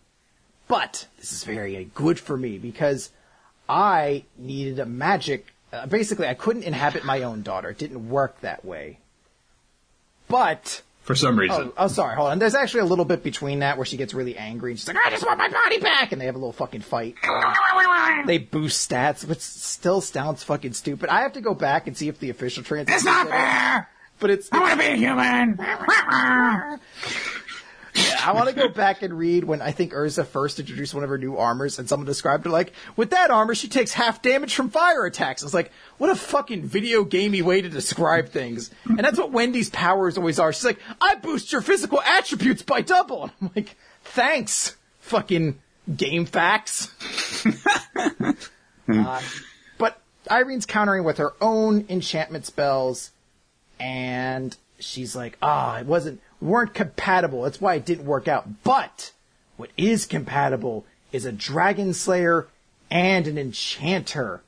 But this is very good for me because I needed a magic. Uh, basically, I couldn't inhabit my own daughter. It didn't work that way. But For some reason. Oh, oh, sorry. Hold on. There's actually a little bit between that where she gets really angry and she's like, "I just want my body back," and they have a little fucking fight. they boost stats, but still sounds fucking stupid. I have to go back and see if the official translation. It's not fair. But it's. I want to be a human. I want to go back and read when I think Erza first introduced one of her new armors, and someone described her like, with that armor, she takes half damage from fire attacks. It's like, what a fucking video gamey way to describe things. And that's what Wendy's powers always are. She's like, I boost your physical attributes by double. And I'm like, thanks, fucking game facts. uh, but Irene's countering with her own enchantment spells, and she's like, ah, it wasn't, weren't compatible. That's why it didn't work out. But what is compatible is a dragon slayer and an enchanter.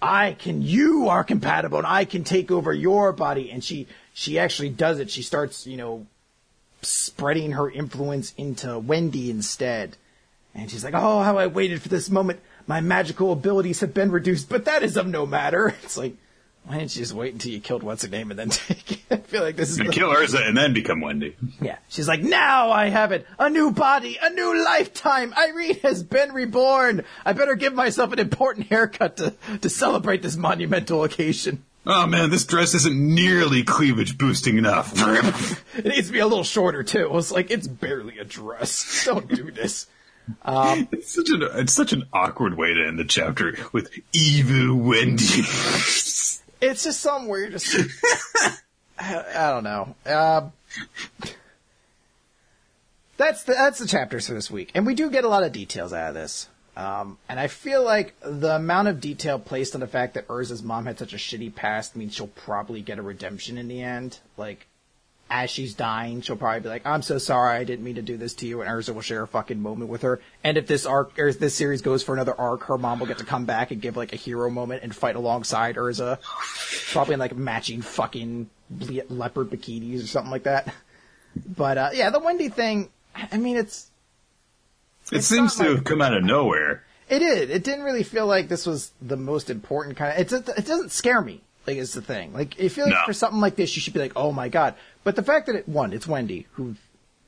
I can, you are compatible and I can take over your body. And she, she actually does it. She starts, you know, spreading her influence into Wendy instead. And she's like, oh, how I waited for this moment. My magical abilities have been reduced, but that is of no matter. It's like, why didn't you just wait until you killed what's her name and then take it? I feel like this is And the, kill Erza and then become Wendy. yeah. She's like, now I have it. A new body, a new lifetime. Irene has been reborn. I better give myself an important haircut to, to celebrate this monumental occasion. Oh man, this dress isn't nearly cleavage boosting enough. It needs to be a little shorter too. It's like, it's barely a dress. Don't do this. Um, it's such an it's such an awkward way to end the chapter with evil Wendy. It's just something weird. just, I, I don't know. Um that's the, that's the chapters for this week. And we do get a lot of details out of this. Um, and I feel like the amount of detail placed on the fact that Erza's mom had such a shitty past means she'll probably get a redemption in the end. Like, as she's dying, she'll probably be like, I'm so sorry, I didn't mean to do this to you, and Erza will share a fucking moment with her. And if this arc, or if this series goes for another arc, her mom will get to come back and give like a hero moment and fight alongside Erza. Probably in like matching fucking leopard bikinis or something like that. But, uh, yeah, the Wendy thing, I mean, it's, It It's seems to like- have come out of nowhere. It did. It didn't really feel like this was the most important kind of. It it doesn't scare me. Like is the thing. Like I feel like No. for something like this, you should be like, oh my god. But the fact that it one, it's Wendy, who's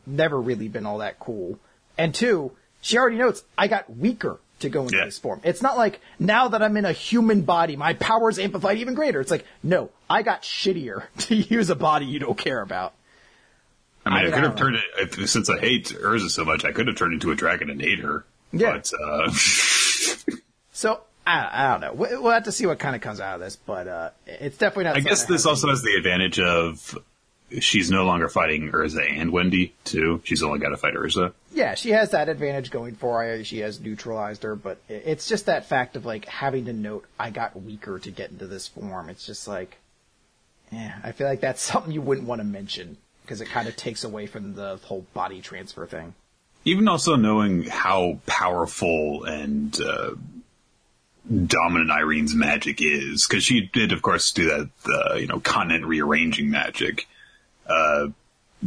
never really been all that cool, and two, she already knows I got weaker to go into Yeah. this form. It's not like now that I'm in a human body, my powers amplified even greater. It's like no, I got shittier to use a body you don't care about. I mean, I, I could have turned it if, since I hate Erza so much. I could have turned into a dragon and ate her. Yeah. But uh, So I, I don't know. We- We'll have to see what kind of comes out of this, but uh, it's definitely not. I guess this also has the advantage of she's no longer fighting Erza and Wendy too. She's only got to fight Erza. Yeah, she has that advantage going for her. She has neutralized her, but it's just that fact of like having to note I got weaker to get into this form. It's just like, yeah, I feel like that's something you wouldn't want to mention because it kind of takes away from the whole body transfer thing. Even also knowing how powerful and uh, dominant Irene's magic is, because she did, of course, do that, uh, you know, continent rearranging magic. Uh,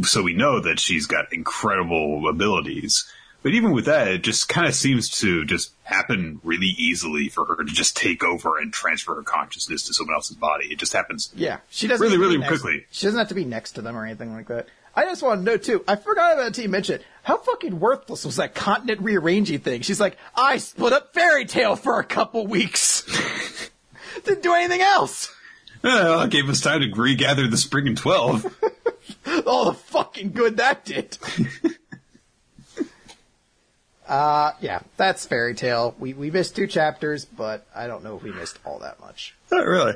so we know that she's got incredible abilities. But even with that, it just kind of seems to just happen really easily for her to just take over and transfer her consciousness to someone else's body. It just happens. Yeah, she doesn't Really, to really next- quickly. She doesn't have to be next to them or anything like that. I just want to know too. I forgot about it until you mentioned it. How fucking worthless was that continent rearranging thing? She's like, I split up Fairy Tail for a couple weeks. Didn't do anything else. Well, it gave us time to regather the spring and 12. all the fucking good that did. uh, yeah, that's Fairy Tail. We we missed two chapters, but I don't know if we missed all that much. Not really.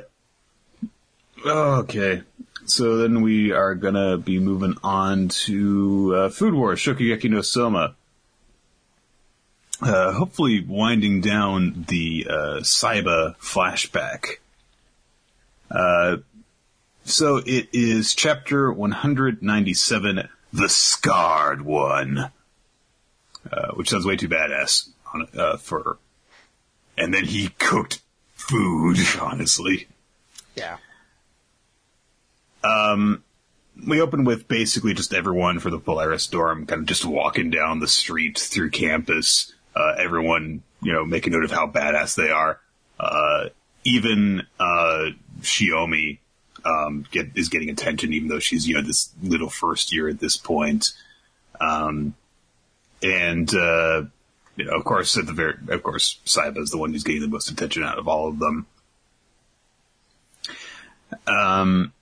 Okay. So then we are gonna be moving on to uh, Food Wars Shokugeki no Soma. Uh, hopefully winding down the uh, Saiba flashback. Uh, so it is chapter 197, The Scarred One, uh, which sounds way too badass on, uh, for. And then he cooked food, honestly. Yeah, we open with basically just everyone for the Polaris dorm kind of just walking down the street through campus. Uh, everyone, you know, making note of how badass they are. Uh, even, uh, Shiomi, um, get, is getting attention even though she's, you know, this little first year at this point. Um, and, uh, you know, of course, at the very, of course, Saiba is the one who's getting the most attention out of all of them. Um,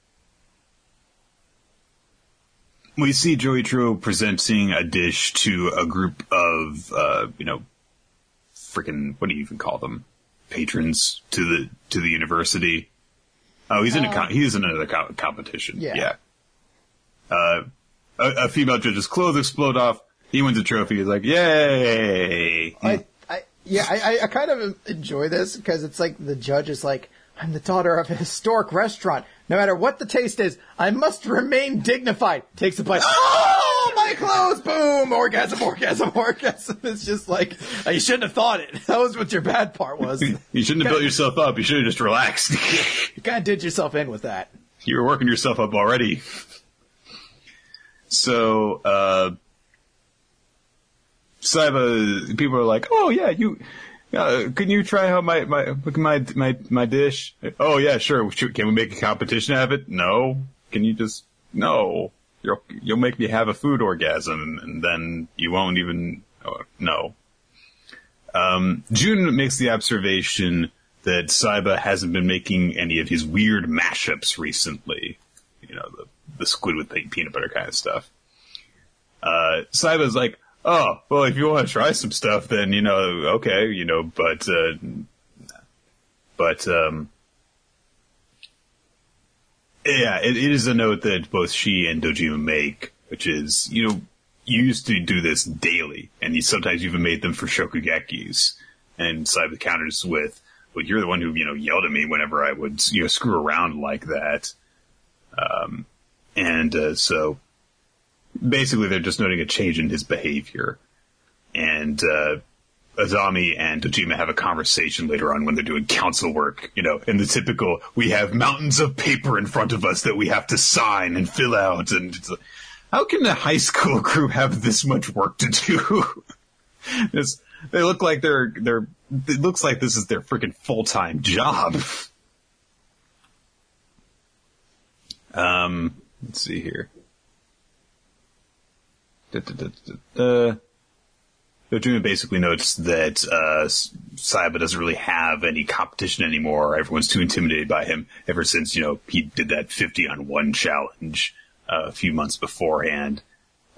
we see Joey Joichiro presenting a dish to a group of, uh, you know, freaking, what do you even call them? Patrons to the, to the university. Oh, he's in a, Uh, he's in another co- competition. Yeah. Yeah. Uh, a, a female judge's clothes explode off. He wins a trophy. He's like, yay! I, I, yeah, I- I kind of enjoy this because it's like the judge is like, I'm the daughter of a historic restaurant. No matter what the taste is, I must remain dignified. Takes a bite. Oh, my clothes! Boom! Orgasm, orgasm, orgasm. It's just like, uh, you shouldn't have thought it. That was what your bad part was. you you shouldn't have built yourself up. You should have just relaxed. You kind of did yourself in with that. you were working yourself up already. So, uh, Saiba, people are like, oh yeah, you, uh, can you try how my, my, my, my, my dish? Oh yeah, sure. Can we make a competition out of it? No. Can you just, no. You'll, you'll make me have a food orgasm and then you won't even, oh, no. Um, June makes the observation that Saiba hasn't been making any of his weird mashups recently. You know, the, the squid with pe- peanut butter kind of stuff. Uh, Saiba's like, oh, well, if you want to try some stuff, then, you know, okay, you know, but, uh, but, um, yeah, it, it is a note that both she and Dojima make, which is, you know, you used to do this daily, and you sometimes even made them for shokugekis. And Saiba counters with, well, you're the one who, you know, yelled at me whenever I would, you know, screw around like that. Um, and, uh, so, basically they're just noting a change in his behavior. And, uh, Azami and Dojima have a conversation later on when they're doing council work, you know, in the typical, we have mountains of paper in front of us that we have to sign and fill out, and like, how can a high school group have this much work to do? They look like they're, they're, it looks like this is their freaking full-time job. Um, let's see here. Da, da. Basically notes that uh, Saiba doesn't really have any competition anymore. Everyone's too intimidated by him ever since, you know, he did that 50 on 1 challenge uh, a few months beforehand.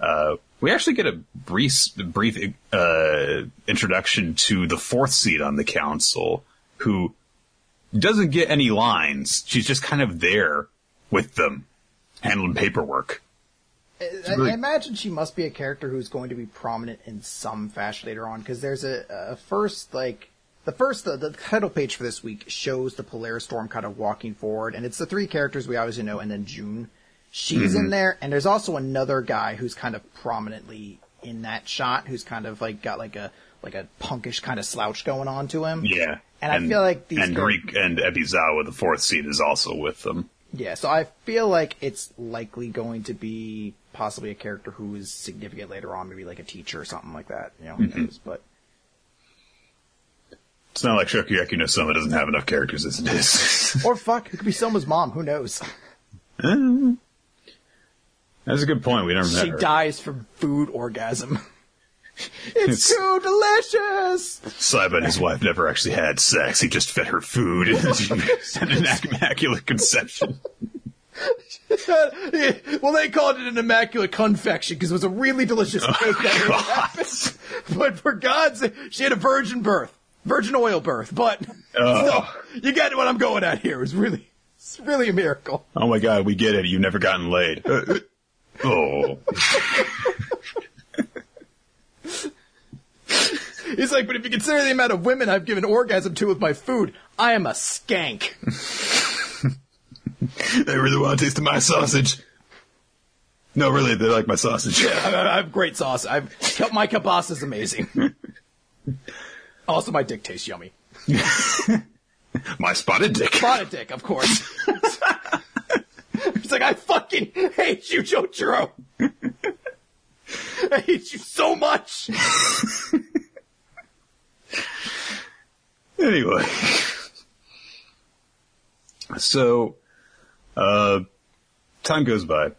Uh, we actually get a brief, brief uh, introduction to the fourth seat on the council, who doesn't get any lines. She's just kind of there with them, handling paperwork. I, I imagine she must be a character who's going to be prominent in some fashion later on because there's a, a first like the first the, the title page for this week shows the Polaris dorm kind of walking forward, and it's the three characters we obviously know, and then June. She's in mm-hmm. there, and there's also another guy who's kind of prominently in that shot, who's kind of like got like a like a punkish kind of slouch going on to him. Yeah. And I feel like these and Greek and Ebizawa, the fourth seat, is also with them. Yeah, so I feel like it's likely going to be possibly a character who is significant later on, maybe like a teacher or something like that. You know, who mm-hmm. knows? But It's not like Shokugeki no Soma doesn't have enough characters as it is. or fuck, it could be Soma's mom. Who knows? Uh, that's a good point. We never She dies from food orgasm. it's It's- too delicious. Saiba and his wife never actually had sex. He just fed her food and an immaculate conception. well, they called it an immaculate confection because it was a really delicious cake that had God. But for God's sake, she had a virgin birth, virgin oil birth. But Oh. still, you get what I'm going at here. It was really, it's really a miracle. Oh my god, we get it. You've never gotten laid. Uh, uh, oh. He's like, but if you consider the amount of women I've given orgasm to with my food, I am a skank. They really want a taste of my sausage. No, really, they like my sausage. I I have great sauce. I've my kielbasa is amazing. also, my dick tastes yummy. my spotted dick. Spotted dick, of course. He's like, I fucking hate you, Jotaro. I hate you so much. Anyway. So, uh, time goes by.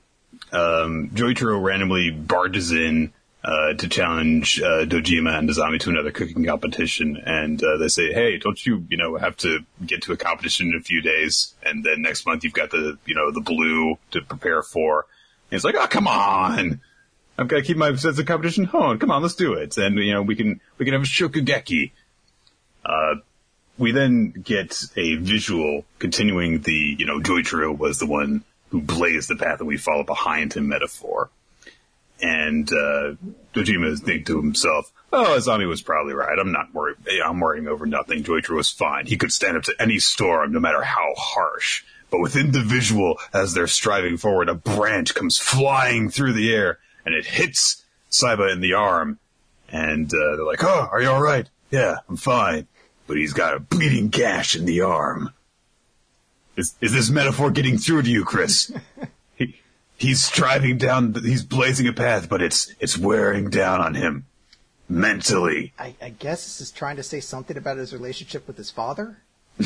Um, Joichiro randomly barges in, uh, to challenge, uh, Dojima and Azami to another cooking competition. And, uh, they say, hey, don't you, you know, have to get to a competition in a few days? And then next month you've got the, you know, the blue to prepare for. he's like, oh, come on. I've got to keep my sense of competition honed. Come on, let's do it. And, you know, we can, we can have a shokugeki. Uh, we then get a visual continuing the, you know, Joichiro was the one who blazed the path and we follow behind him metaphor. And, uh, Dojima is thinking to himself, oh, Azami was probably right. I'm not worried. I'm worrying over nothing. Joichiro was fine. He could stand up to any storm, no matter how harsh. But within the visual, as they're striving forward, a branch comes flying through the air and it hits Saiba in the arm. And, uh, they're like, oh, are you alright? Yeah, I'm fine. But he's got a bleeding gash in the arm. Is, is this metaphor getting through to you, Chris? he, he's striving down, he's blazing a path, but it's, it's wearing down on him. Mentally. I, I guess this is trying to say something about his relationship with his father.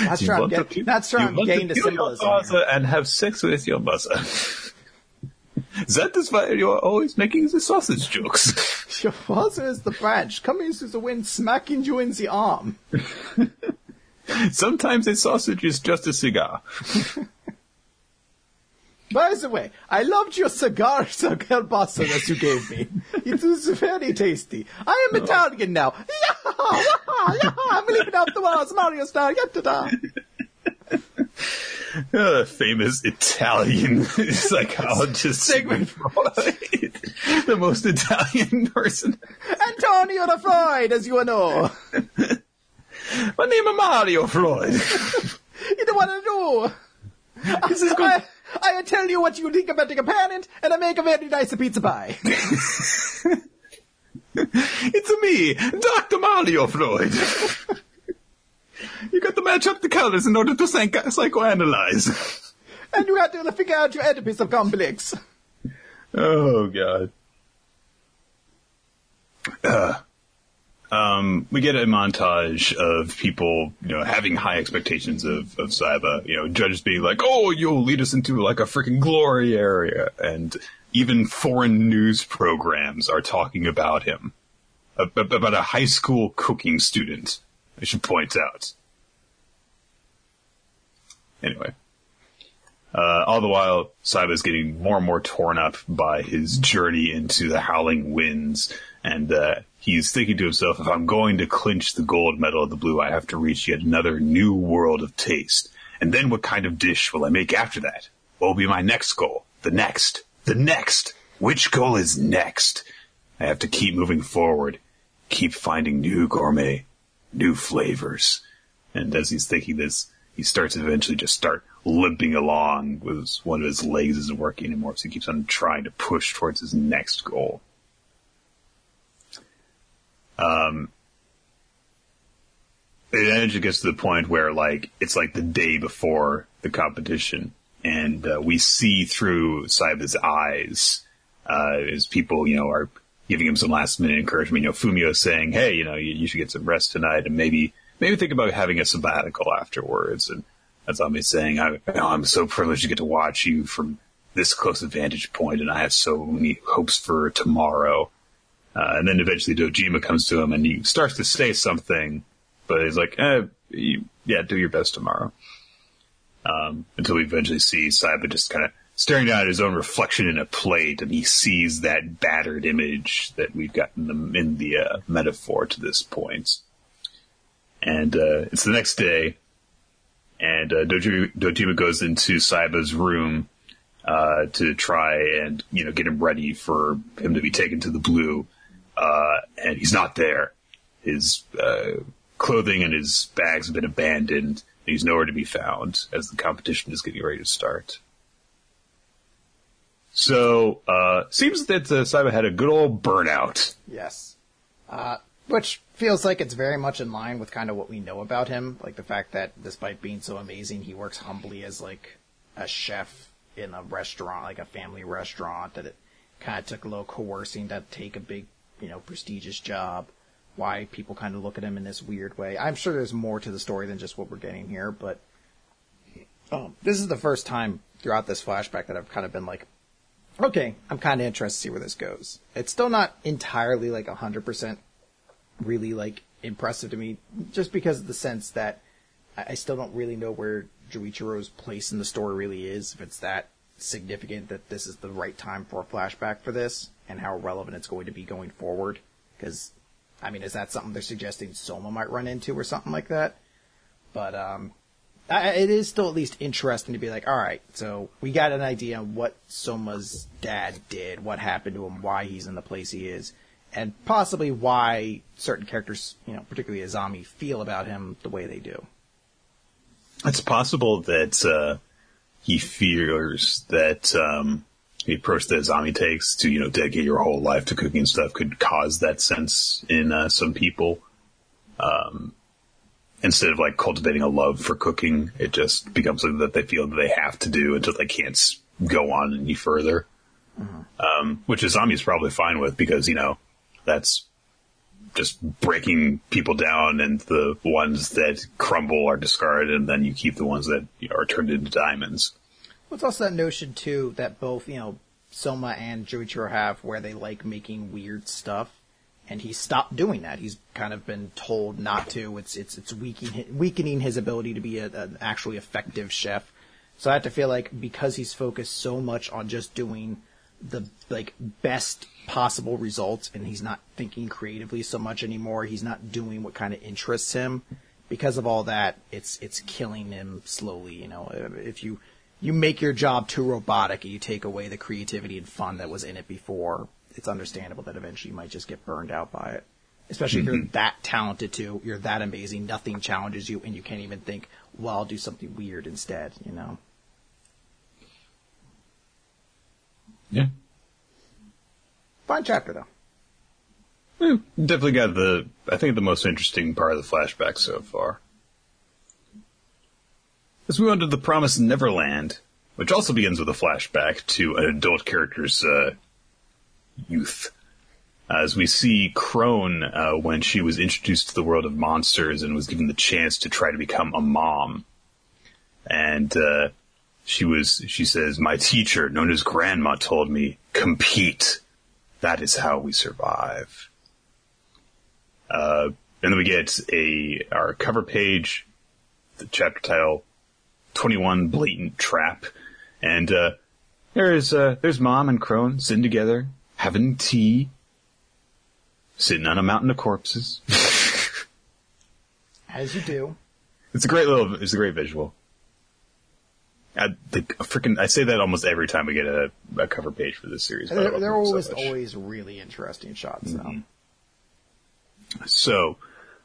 You sure I'm to- not sure I'm getting to the kill your symbolism. and have sex with your mother. that is why you're always making the sausage jokes. Your father is the branch coming through the wind, smacking you in the arm. Sometimes a sausage is just a cigar. By the way, I loved your cigar kielbasa that you gave me. It was very tasty. I am oh. Italian now. Yaha, yaha, yaha, I'm leaving out the walls, Mario style, yatta Uh, famous Italian psychologist Sigmund Freud, the most Italian person. Antonio the Freud, as you know. My name is Mario Freud. You don't want to know. This is good. I, I tell you what you think about the parent, and I make a very nice pizza pie. It's me, Dr. Mario Freud. You got to match up the colors in order to psych- psychoanalyze. and you have to figure out your Oedipus of complex. Oh god. Uh, um, we get a montage of people, you know, having high expectations of, of Saiba. You know, judges being like, "Oh, you'll lead us into like a freaking glory area," and even foreign news programs are talking about him, about a high school cooking student. I should point out. Anyway. Uh, all the while, Saiba is getting more and more torn up by his journey into the howling winds, and uh, he's thinking to himself, if I'm going to clinch the gold medal of the blue, I have to reach yet another new world of taste. And then what kind of dish will I make after that? What will be my next goal? The next? The next? Which goal is next? I have to keep moving forward, keep finding new gourmet, new flavors. And as he's thinking this, he starts to eventually just start limping along with one of his legs isn't working anymore, so he keeps on trying to push towards his next goal. Um, it eventually gets to the point where like it's like the day before the competition, and uh, we see through Saiba's eyes uh, as people you know are giving him some last minute encouragement. You know, Fumio saying, "Hey, you know, you, you should get some rest tonight, and maybe maybe think about having a sabbatical afterwards." And that's me saying, I, "I'm so privileged to get to watch you from this close vantage point, and I have so many hopes for tomorrow." Uh, and then eventually Dojima comes to him and he starts to say something, but he's like, eh, you, yeah, do your best tomorrow. Um, until we eventually see Saiba just kind of staring down at his own reflection in a plate and he sees that battered image that we've gotten in the, in the uh, metaphor to this point. And uh, it's the next day, and uh, Dojima, Dojima goes into Saiba's room uh, to try and you know get him ready for him to be taken to the blue, uh, and he's not there. His uh, clothing and his bags have been abandoned. And he's nowhere to be found as the competition is getting ready to start. So uh, seems that uh, Saiba had a good old burnout. Yes. Uh, which feels like it's very much in line with kind of what we know about him. Like the fact that despite being so amazing, he works humbly as like a chef in a restaurant, like a family restaurant, that it kind of took a little coercing to take a big, you know, prestigious job. Why people kind of look at him in this weird way. I'm sure there's more to the story than just what we're getting here, but um, this is the first time throughout this flashback that I've kind of been like, okay, I'm kind of interested to see where this goes. It's still not entirely like 100% really like impressive to me, just because of the sense that I, still don't really know where Joichiro's place in the story really is. If it's that significant that this is the right time for a flashback for this and how relevant it's going to be going forward. Because, I mean, is that something they're suggesting Soma might run into or something like that? But um, I, it is still at least interesting to be like, all right, so we got an idea on what Soma's dad did, what happened to him, why he's in the place he is, and possibly why certain characters, you know, particularly Azami, feel about him the way they do. It's possible that uh, he fears that um, the approach that Azami takes to, you know, dedicate your whole life to cooking and stuff could cause that sense in uh, some people. Um, instead of like cultivating a love for cooking, it just becomes something that they feel that they have to do until they can't go on any further. Mm-hmm. Um, which Azami is probably fine with because, you know, that's just breaking people down and the ones that crumble are discarded and then you keep the ones that are turned into diamonds. Well, it's also that notion too that both, you know, Soma and Joichiro have where they like making weird stuff and he stopped doing that. He's kind of been told not to. It's it's it's weakening weakening his ability to be a, an actually effective chef. So I have to feel like because he's focused so much on just doing the like best possible results and he's not thinking creatively so much anymore. He's not doing what kind of interests him. Because of all that, it's it's killing him slowly. You know, if you you make your job too robotic and you take away the creativity and fun that was in it before, it's understandable that eventually you might just get burned out by it. Especially mm-hmm. if you're mm-hmm. that talented too, you're that amazing, nothing challenges you, and you can't even think, well, I'll do something weird instead. You know. Yeah. Fine chapter though. Yeah, definitely got the, I think the most interesting part of the flashback so far. Let's move on to the Promised Neverland, which also begins with a flashback to an adult character's uh, youth. As we see Krone uh, when she was introduced to the world of monsters and was given the chance to try to become a mom. And uh, she was, she says, my teacher, known as Grandma, told me, compete. That is how we survive. Uh, and then we get a our cover page, the chapter title, 21 Blatant Trap. And uh, there's uh, there's mom and Krone sitting together, having tea, sitting on a mountain of corpses. As you do. It's a great little, it's a great visual. I, the freaking, I say that almost every time we get a, a cover page for this series. They're, they're always, so always really interesting shots, mm-hmm. So,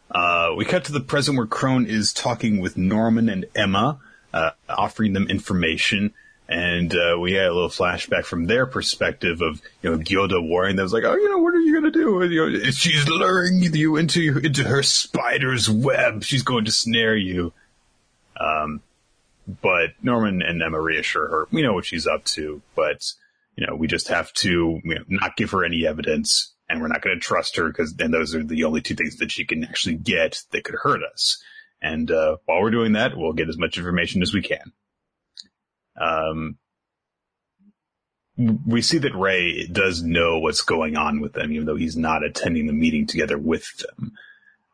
uh, we cut to the present where Krone is talking with Norman and Emma, uh, offering them information. And uh, we had a little flashback from their perspective of you know Gyoda warning them, was like, oh, you know, what are you gonna do? You know, she's luring you into into her spider's web. She's going to snare you. Um, but Norman and Emma reassure her, we know what she's up to, but you know, we just have to you know, not give her any evidence, and we're not going to trust her because then those are the only two things that she can actually get that could hurt us. And uh, while we're doing that, we'll get as much information as we can. Um, we see that Ray does know what's going on with them, even though he's not attending the meeting together with them.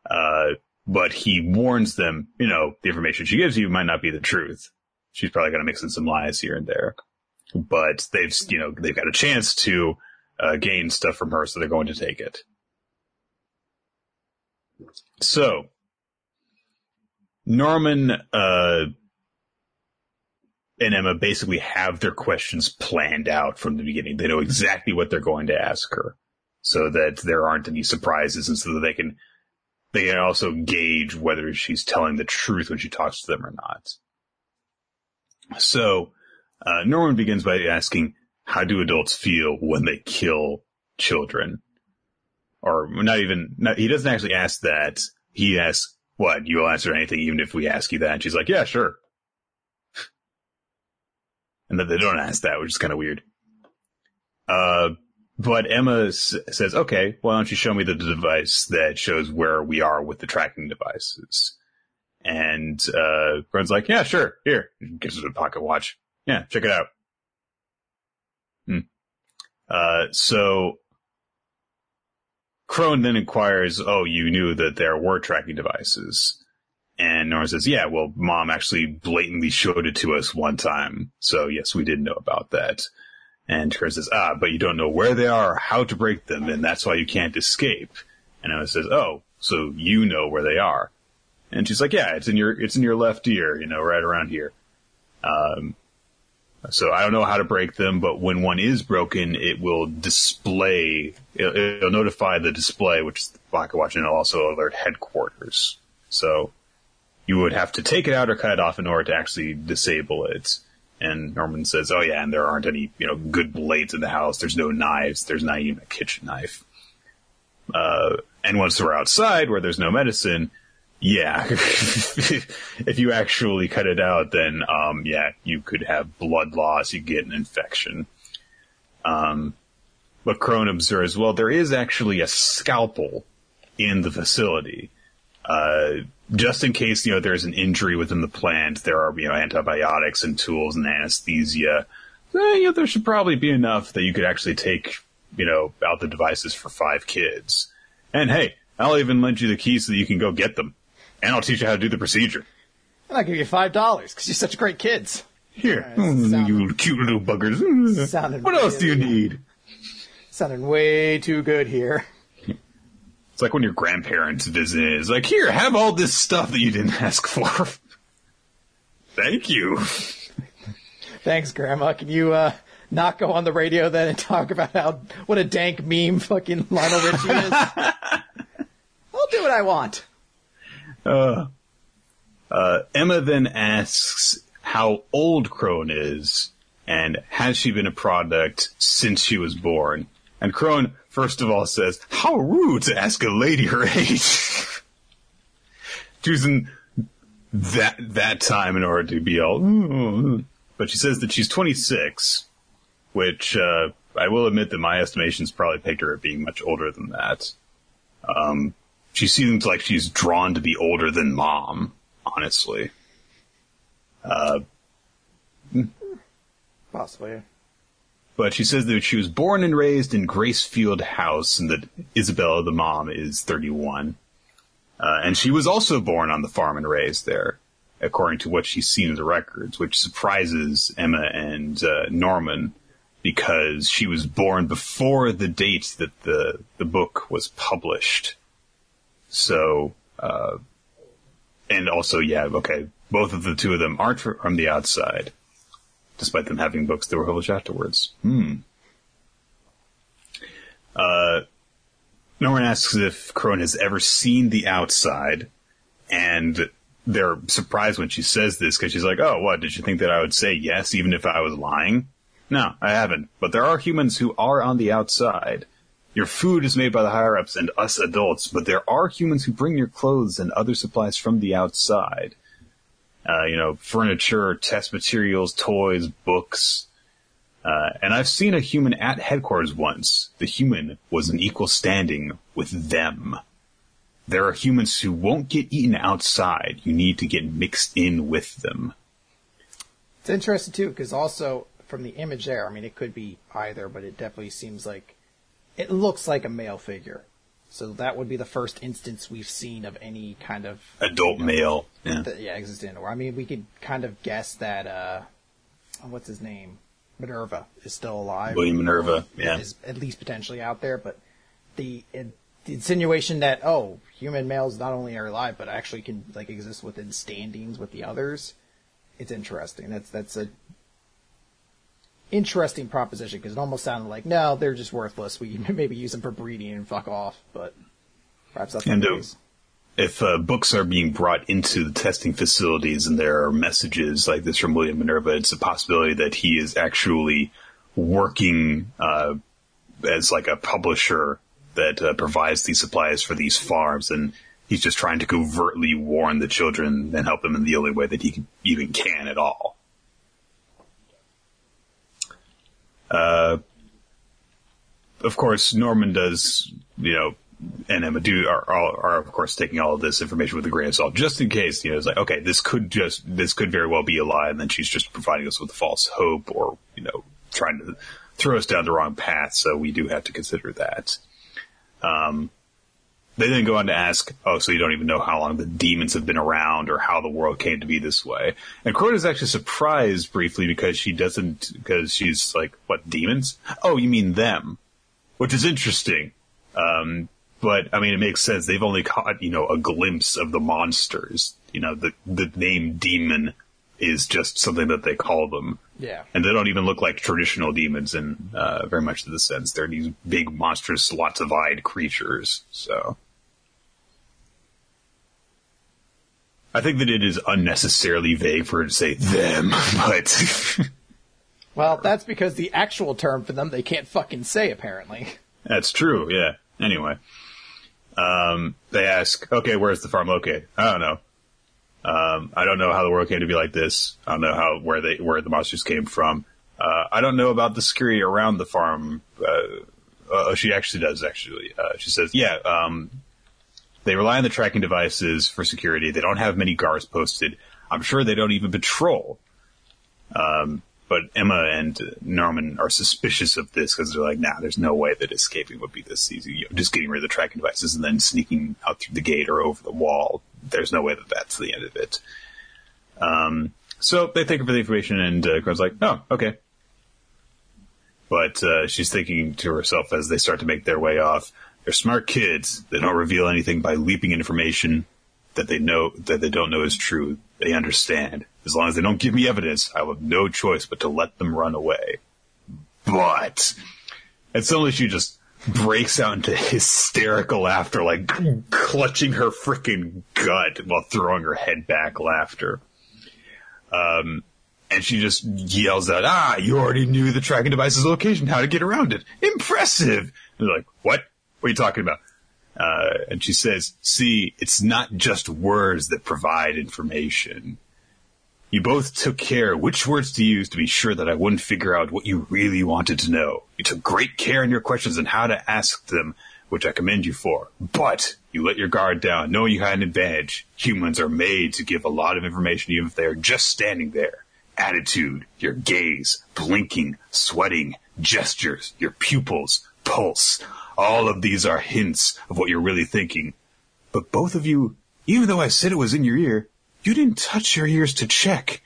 Uh, but he warns them, you know, the information she gives you might not be the truth. She's probably going to mix in some lies here and there, but they've, you know, they've got a chance to uh, gain stuff from her, so they're going to take it. So, Norman, uh, and Emma basically have their questions planned out from the beginning. They know exactly what they're going to ask her so that there aren't any surprises and so that they can they can also gauge whether she's telling the truth when she talks to them or not. So, uh, Norman begins by asking, how do adults feel when they kill children? Or not even, not, he doesn't actually ask that. He asks, what, you'll answer anything even if we ask you that? And she's like, yeah, sure. and then they don't ask that, which is kind of weird. Uh, but Emma s- says, okay, why don't you show me the device that shows where we are with the tracking devices? And, uh, like, yeah, sure, here. Gives us a pocket watch. Yeah, check it out. Hmm. Uh, so Krone then inquires, oh, you knew that there were tracking devices. And Nora says, yeah, well, mom actually blatantly showed it to us one time. So yes, we did know about that. And Kurt says, ah, but you don't know where they are or how to break them, and that's why you can't escape. And Emma says, oh, so you know where they are. And she's like, yeah, it's in your, it's in your left ear, you know, right around here. Um, so I don't know how to break them, but when one is broken, it will display, it'll, it'll notify the display, which is the pocket watch, and it'll also alert headquarters. So you would have to take it out or cut it off in order to actually disable it. And Norman says, "Oh yeah, and there aren't any, you know, good blades in the house. There's no knives. There's not even a kitchen knife. Uh, and once we're outside where there's no medicine, yeah, if you actually cut it out, then um, yeah, you could have blood loss. You get an infection. Um, but Krone observes, well, there is actually a scalpel in the facility. Uh, just in case, you know, there's an injury within the plant, there are, you know, antibiotics and tools and anesthesia. Eh, you know, there should probably be enough that you could actually take, you know, out the devices for five kids. And hey, I'll even lend you the keys so that you can go get them. And I'll teach you how to do the procedure. And I'll give you five dollars because you're such great kids. Here, right, mm, sound- you cute little buggers. Sounded what else do you need? Sounding way too good here. It's like when your grandparents visit. It's like, here, have all this stuff that you didn't ask for. Thank you. Thanks, Grandma. Can you uh, not go on the radio then and talk about how what a dank meme fucking Lionel Richie is? I'll do what I want. Uh, uh, Emma then asks how old Krone is and has she been a product since she was born? And Krone, first of all, says, how rude to ask a lady her age. Choosing that, that time in order to be all, but she says that she's 26, which, uh, I will admit that my estimations probably pegged her at being much older than that. Um, she seems like she's drawn to be older than mom, honestly. Possibly. But she says that she was born and raised in Gracefield House and that Isabella, the mom, is 31. Uh, and she was also born on the farm and raised there, according to what she's seen in the records, which surprises Emma and uh, Norman because she was born before the date that the, the book was published. So, uh, and also, yeah, okay, both of the two of them aren't from the outside, despite them having books that were published afterwards. Hmm. Uh, Norman asks if Krone has ever seen the outside, and they're surprised when she says this because she's like, "Oh, what? Did you think that I would say yes, even if I was lying?" No, I haven't. But there are humans who are on the outside. Your food is made by the higher ups and us adults, but there are humans who bring your clothes and other supplies from the outside. Uh, you know, furniture, test materials, toys, books. Uh, and I've seen a human at headquarters once. The human was in equal standing with them. There are humans who won't get eaten outside. You need to get mixed in with them. It's interesting too, because also from the image there, I mean, it could be either, but it definitely seems like it looks like a male figure. So that would be the first instance we've seen of any kind of Adult male. Yeah. that, yeah existing. Or I mean, we could kind of guess that uh, what's his name, Minerva is still alive. William Minerva. Yeah. is at least potentially out there, but the, it, the insinuation that oh, human males not only are alive but actually can like exist within standings with the others, it's interesting. That's that's a interesting proposition because it almost sounded like no, they're just worthless. We can maybe use them for breeding and fuck off, but perhaps that's not And, the uh, case. if uh, books are being brought into the testing facilities and there are messages like this from William Minerva, it's a possibility that he is actually working uh, as like a publisher that uh, provides these supplies for these farms, and he's just trying to covertly warn the children and help them in the only way that he even can at all. Uh, of course, Norman does, you know, and Emma do are, are, are of course taking all of this information with a grain of salt, just in case. You know, it's like, okay, this could just this could very well be a lie, and then she's just providing us with a false hope, or you know, trying to throw us down the wrong path. So we do have to consider that. Um, they then go on to ask, "Oh, so you don't even know how long the demons have been around, or how the world came to be this way?" And Krone is actually surprised briefly because she doesn't, because she's like, "What demons? Oh, you mean them?" Which is interesting. Um, but I mean, it makes sense. They've only caught you know a glimpse of the monsters. You know, the the name demon is just something that they call them. Yeah. And they don't even look like traditional demons in uh, very much the sense. They're these big, monstrous, lots of eyed creatures. So. I think that it is unnecessarily vague for it to say them, but. well, that's because the actual term for them they can't fucking say, apparently. That's true, yeah. Anyway. Um, they ask, okay, where's the farm located? I don't know. Um, I don't know how the world came to be like this. I don't know how where they where the monsters came from. Uh, I don't know about the security around the farm. Uh, uh, she actually does. Actually, uh, she says, "Yeah, um, they rely on the tracking devices for security. They don't have many guards posted. I'm sure they don't even patrol." Um, but Emma and Norman are suspicious of this because they're like, "Nah, there's no way that escaping would be this easy. You know, just getting rid of the tracking devices and then sneaking out through the gate or over the wall there's no way that that's the end of it. Um, so they thank her for the information, and uh, like, "Oh, okay." But uh, she's thinking to herself as they start to make their way off. They're smart kids. They don't reveal anything by leaping information that they know that they don't know is true. They understand. As long as they don't give me evidence, I will have no choice but to let them run away. But and suddenly she just breaks out into hysterical laughter, like clutching her freaking gut while throwing her head back laughter. Um, and she just yells out, ah, you already knew the tracking device's location, how to get around it. Impressive. And they're like, what? What are you talking about? Uh, and she says, see, it's not just words that provide information. You both took care which words to use to be sure that I wouldn't figure out what you really wanted to know. You took great care in your questions and how to ask them, which I commend you for. But you let your guard down, knowing you had an advantage. Humans are made to give a lot of information even if they are just standing there. Attitude, your gaze, blinking, sweating, gestures, your pupils, pulse. All of these are hints of what you're really thinking. But both of you, even though I said it was in your ear, you didn't touch your ears to check.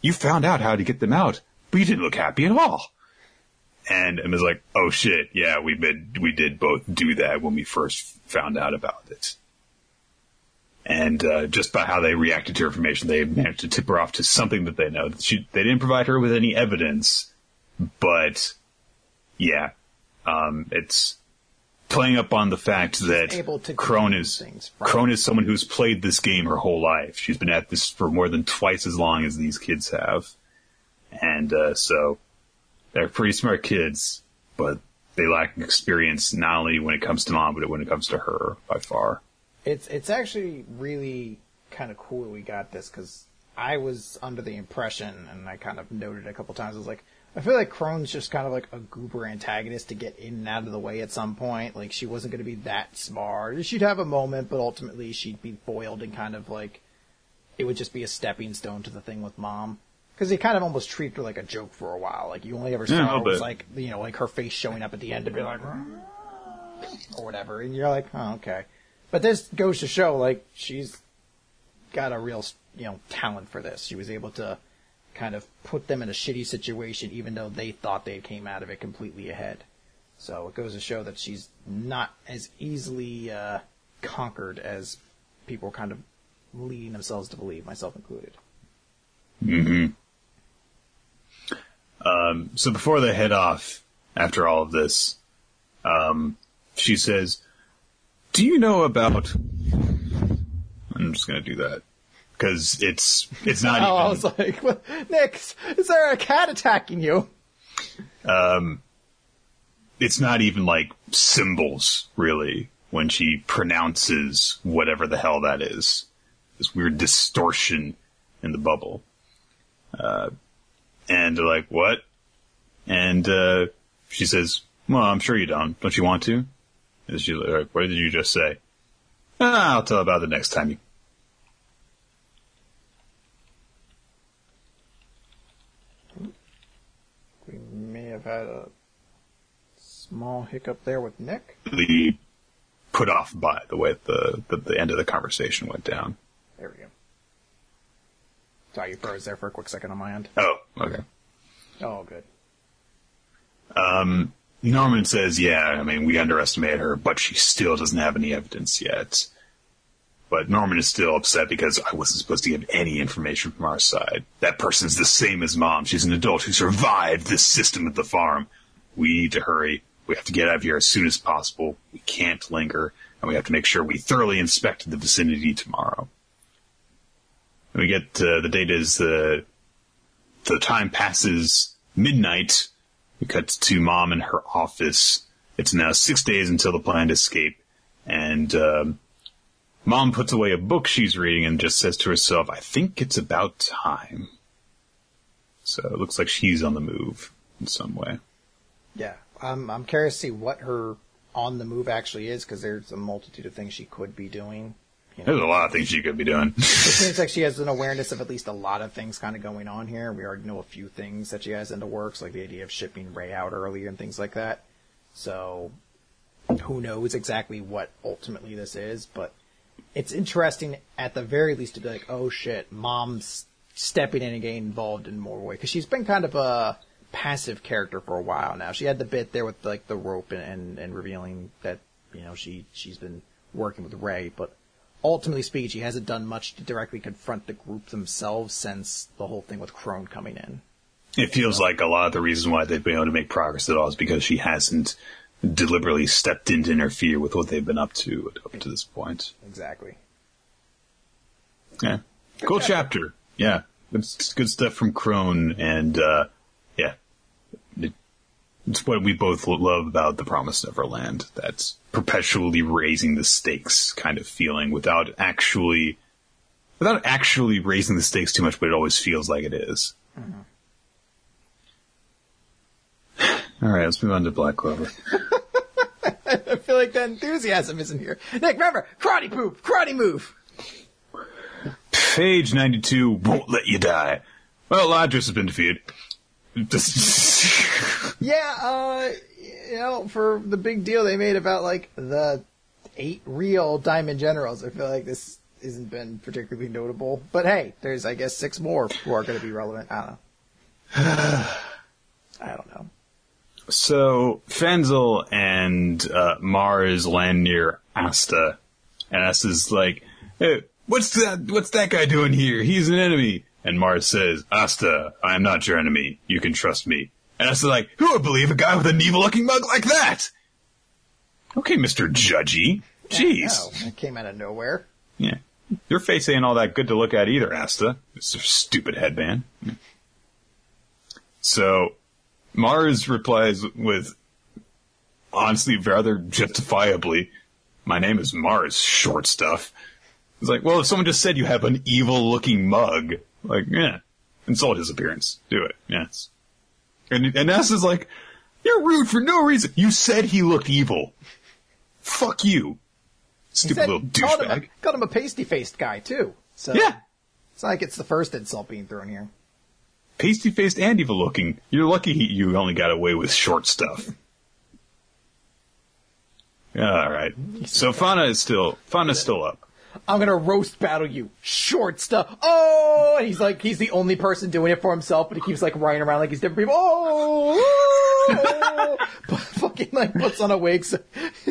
You found out how to get them out, but you didn't look happy at all. And Emma's like, oh shit, yeah, we did, we did both do that when we first found out about it. And, uh, just by how they reacted to information, they managed to tip her off to something that they know. She, they didn't provide her with any evidence, but yeah, um, it's, playing up on the fact that Krone is Krone is someone who's played this game her whole life. She's been at this for more than twice as long as these kids have, and uh, so they're pretty smart kids, but they lack experience not only when it comes to mom, but when it comes to her by far. It's it's actually really kind of cool we got this because I was under the impression, and I kind of noted a couple times, I was like, I feel like Krone's just kind of like a goober antagonist to get in and out of the way at some point. Like she wasn't going to be that smart. She'd have a moment, but ultimately she'd be foiled and kind of like it would just be a stepping stone to the thing with mom. Because he kind of almost treated her like a joke for a while. Like you only ever saw yeah, her was like you know like her face showing up at the end to be like or whatever, and you're like, oh okay. But this goes to show like she's got a real you know talent for this. She was able to kind of put them in a shitty situation, even though they thought they came out of it completely ahead. So it goes to show that she's not as easily uh, conquered as people kind of leading themselves to believe, myself included. Hmm. Um, so before they head off, after all of this, um, she says, "Do you know about?" I'm just going to do that because it's it's not. oh, even, I was like, well, Nick, is there a cat attacking you? Um, it's not even like symbols really when she pronounces whatever the hell that is. This weird distortion in the bubble. Uh, and they're like, what? And, uh, she says, well, I'm sure you don't. Don't you want to? And she's like, what did you just say? Ah, I'll tell about the next time you have had a small hiccup there with Nick. The put off by the way the, the the end of the conversation went down. There we go. Sorry, you froze there for a quick second on my end. Oh, okay. Oh, good. Um, Norman says, yeah, I mean, we underestimated her, but she still doesn't have any evidence yet. But Norman is still upset because I wasn't supposed to give any information from our side. That person's the same as mom. She's an adult who survived this system at the farm. We need to hurry. We have to get out of here as soon as possible. We can't linger, and we have to make sure we thoroughly inspect the vicinity tomorrow. And we get, uh, the date is, uh, the time passes midnight. We cut to mom in her office. It's now six days until the planned escape, and um, mom puts away a book she's reading and just says to herself, "I think it's about time." So it looks like she's on the move in some way. Yeah, I'm I'm curious to see what her on the move actually is because there's a multitude of things she could be doing. You know, There's a lot of things she could be doing. it seems like she has an awareness of at least a lot of things kind of going on here. We already know a few things that she has in the works, like the idea of shipping Ray out earlier and things like that. So, who knows exactly what ultimately this is, but it's interesting at the very least to be like, oh shit, mom's stepping in and getting involved in more way because she's been kind of a passive character for a while now. She had the bit there with like the rope and, and, and revealing that you know she she's been working with Ray, but ultimately speaking, she hasn't done much to directly confront the group themselves since the whole thing with Krone coming in. It feels like a lot of the reason why they've been able to make progress at all is because she hasn't deliberately stepped in to interfere with what they've been up to up to this point. Exactly. Yeah. Cool chapter. Yeah. It's good stuff from Krone and, uh, yeah. It, it's what we both love about The Promised Neverland. That's perpetually raising the stakes kind of feeling without actually, without actually raising the stakes too much, but it always feels like it is. All right, let's move on to Black Clover. I feel like that enthusiasm isn't here. Nick, remember, karate poop, karate move. Page 92 won't let you die. Well, Ladros has been defeated. Yeah, uh, you know, for the big deal they made about like the eight real Diamond Generals, I feel like this hasn't been particularly notable. But hey, there's I guess six more who are going to be relevant. I don't know. I don't know. So Fanzell and uh, Mars land near Asta, and Asta's like, hey, "What's that? What's that guy doing here? He's an enemy." And Mars says, "Asta, I am not your enemy. You can trust me." And Asta's like, "Who would believe a guy with an evil-looking mug like that?" Okay, Mister Judgy. Jeez. That came out of nowhere. Yeah. Your face ain't all that good to look at either, Asta. Mr. Stupid headband. So, Mars replies with, honestly, rather justifiably, my name is Mars, short stuff. It's like, well, if someone just said you have an evil looking mug, like, yeah, insult his appearance. Do it. Yes. And, and is like, you're rude for no reason. You said he looked evil. Fuck you. Stupid said- little called him, a, douchebag. called him a pasty faced guy too. So Yeah. it's not like it's the first insult being thrown here. Pasty faced and evil looking. You're lucky you only got away with short stuff. All right. So Fauna is still Fauna's still up. I'm gonna roast battle you, short stuff. Oh, and he's like, he's the only person doing it for himself, but he keeps like running around like he's different people. Oh, but fucking like puts on a wig, so,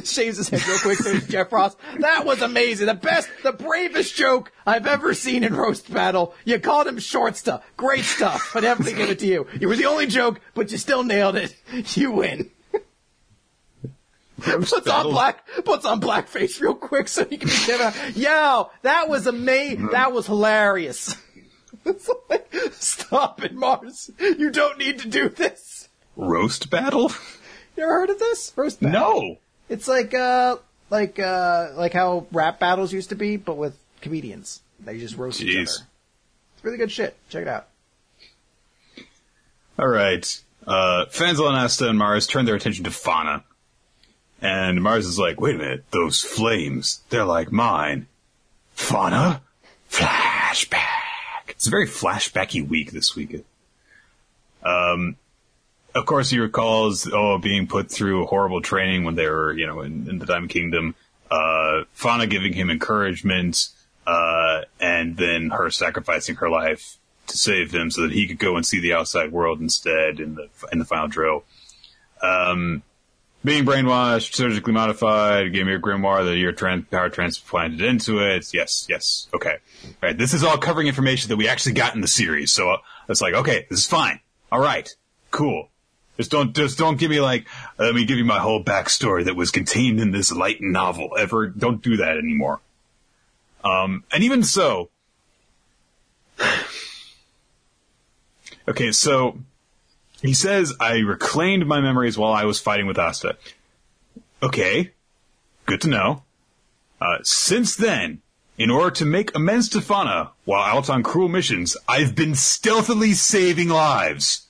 shaves his head real quick. There's Jeff Ross. That was amazing. The best, the bravest joke I've ever seen in roast battle. You called him short stuff. Great stuff. I definitely give it to you. You were the only joke, but you still nailed it. You win. Puts on black puts on blackface real quick so he can be given a, yo that was amazing that was hilarious. Like, stop it mars. You don't need to do this. Roast battle? you ever heard of this? Roast battle. No. it's like uh like uh like how rap battles used to be but with comedians. They just roast each other. It's really good shit. Check it out. All right. Uh, Fanzell and Asta and Mars turn their attention to Fauna. And Mars is like, wait a minute, those flames, they're like mine. Fauna? Flashback. It's a very flashbacky week this week. Um, of course he recalls, oh, being put through horrible training when they were, you know, in, in the Diamond Kingdom. uh, Fauna giving him encouragement, uh, and then her sacrificing her life to save him so that he could go and see the outside world instead in the in the final drill. Um, being brainwashed, surgically modified, gave me a grimoire that your trans- power transplanted into it. Yes, yes, okay. All right, this is all covering information that we actually got in the series, so uh, it's like, okay, this is fine. All right, cool. Just don't, just don't give me like, let me give you my whole backstory that was contained in this light novel. Ever, don't do that anymore. Um, and even so, okay, so he says, I reclaimed my memories while I was fighting with Asta. Okay, good to know. Uh, since then, in order to make amends to Fauna while out on cruel missions, I've been stealthily saving lives.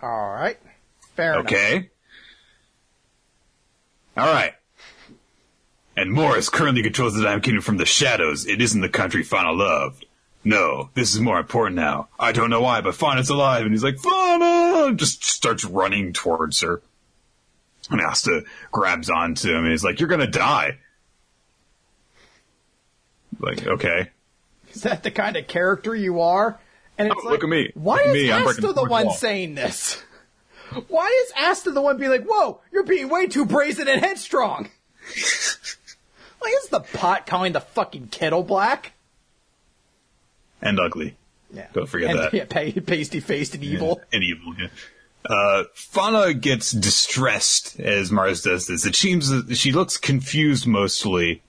All right. Fair enough. Okay. All right. And Mors currently controls the Dime Kingdom from the shadows. It isn't the country Fauna loved. No, this is more important now. I don't know why, but Fauna's alive. And he's like, Fauna! Just starts running towards her. And Asta grabs onto him and he's like, you're gonna die. Like, okay. Is that the kind of character you are? And it's Oh, like, look at me. Why at is me. Asta the the one wall. saying this? Why is Asta the one being like, "Whoa, you're being way too brazen and headstrong"? like, is the pot calling the fucking kettle black? And ugly. Yeah, Don't forget and, that. Yeah, pasty faced and evil. And evil, yeah. Uh, Fauna gets distressed as Mars does this. It seems that she looks confused mostly,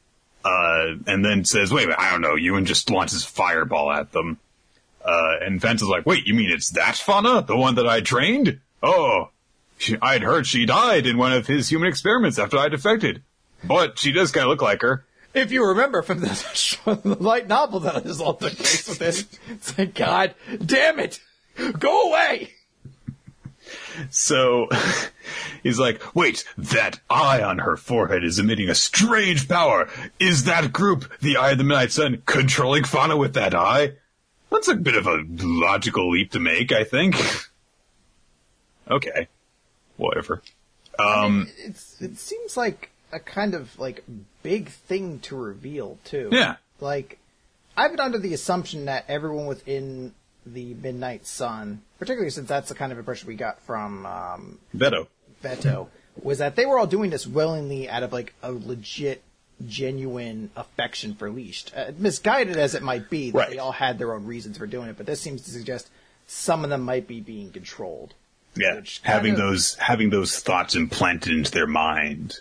uh, and then says, wait a minute, I don't know you, and just launches a fireball at them. Uh, and Vance is like, wait, you mean it's that Fauna? The one that I trained? Oh, she, I'd heard she died in one of his human experiments after I defected. But she does kind of look like her. If you remember from the, from the light novel that this all took place with it, it's like, God damn it, go away. So he's like, wait, that eye on her forehead is emitting a strange power. Is that group, the Eye of the Midnight Sun, controlling Fauna with that eye? That's a bit of a logical leap to make, I think. okay. Whatever. Um, It's it seems like a kind of like big thing to reveal too. yeah. like I've been under the assumption that everyone within the Midnight Sun, particularly since that's the kind of impression we got from um, Vetto. Vetto, was that they were all doing this willingly out of like a legit, genuine affection for Leashed. Uh, misguided as it might be, that Right. they all had their own reasons for doing it, but this seems to suggest some of them might be being controlled. Yeah. Having of- those, having those thoughts implanted into their mind.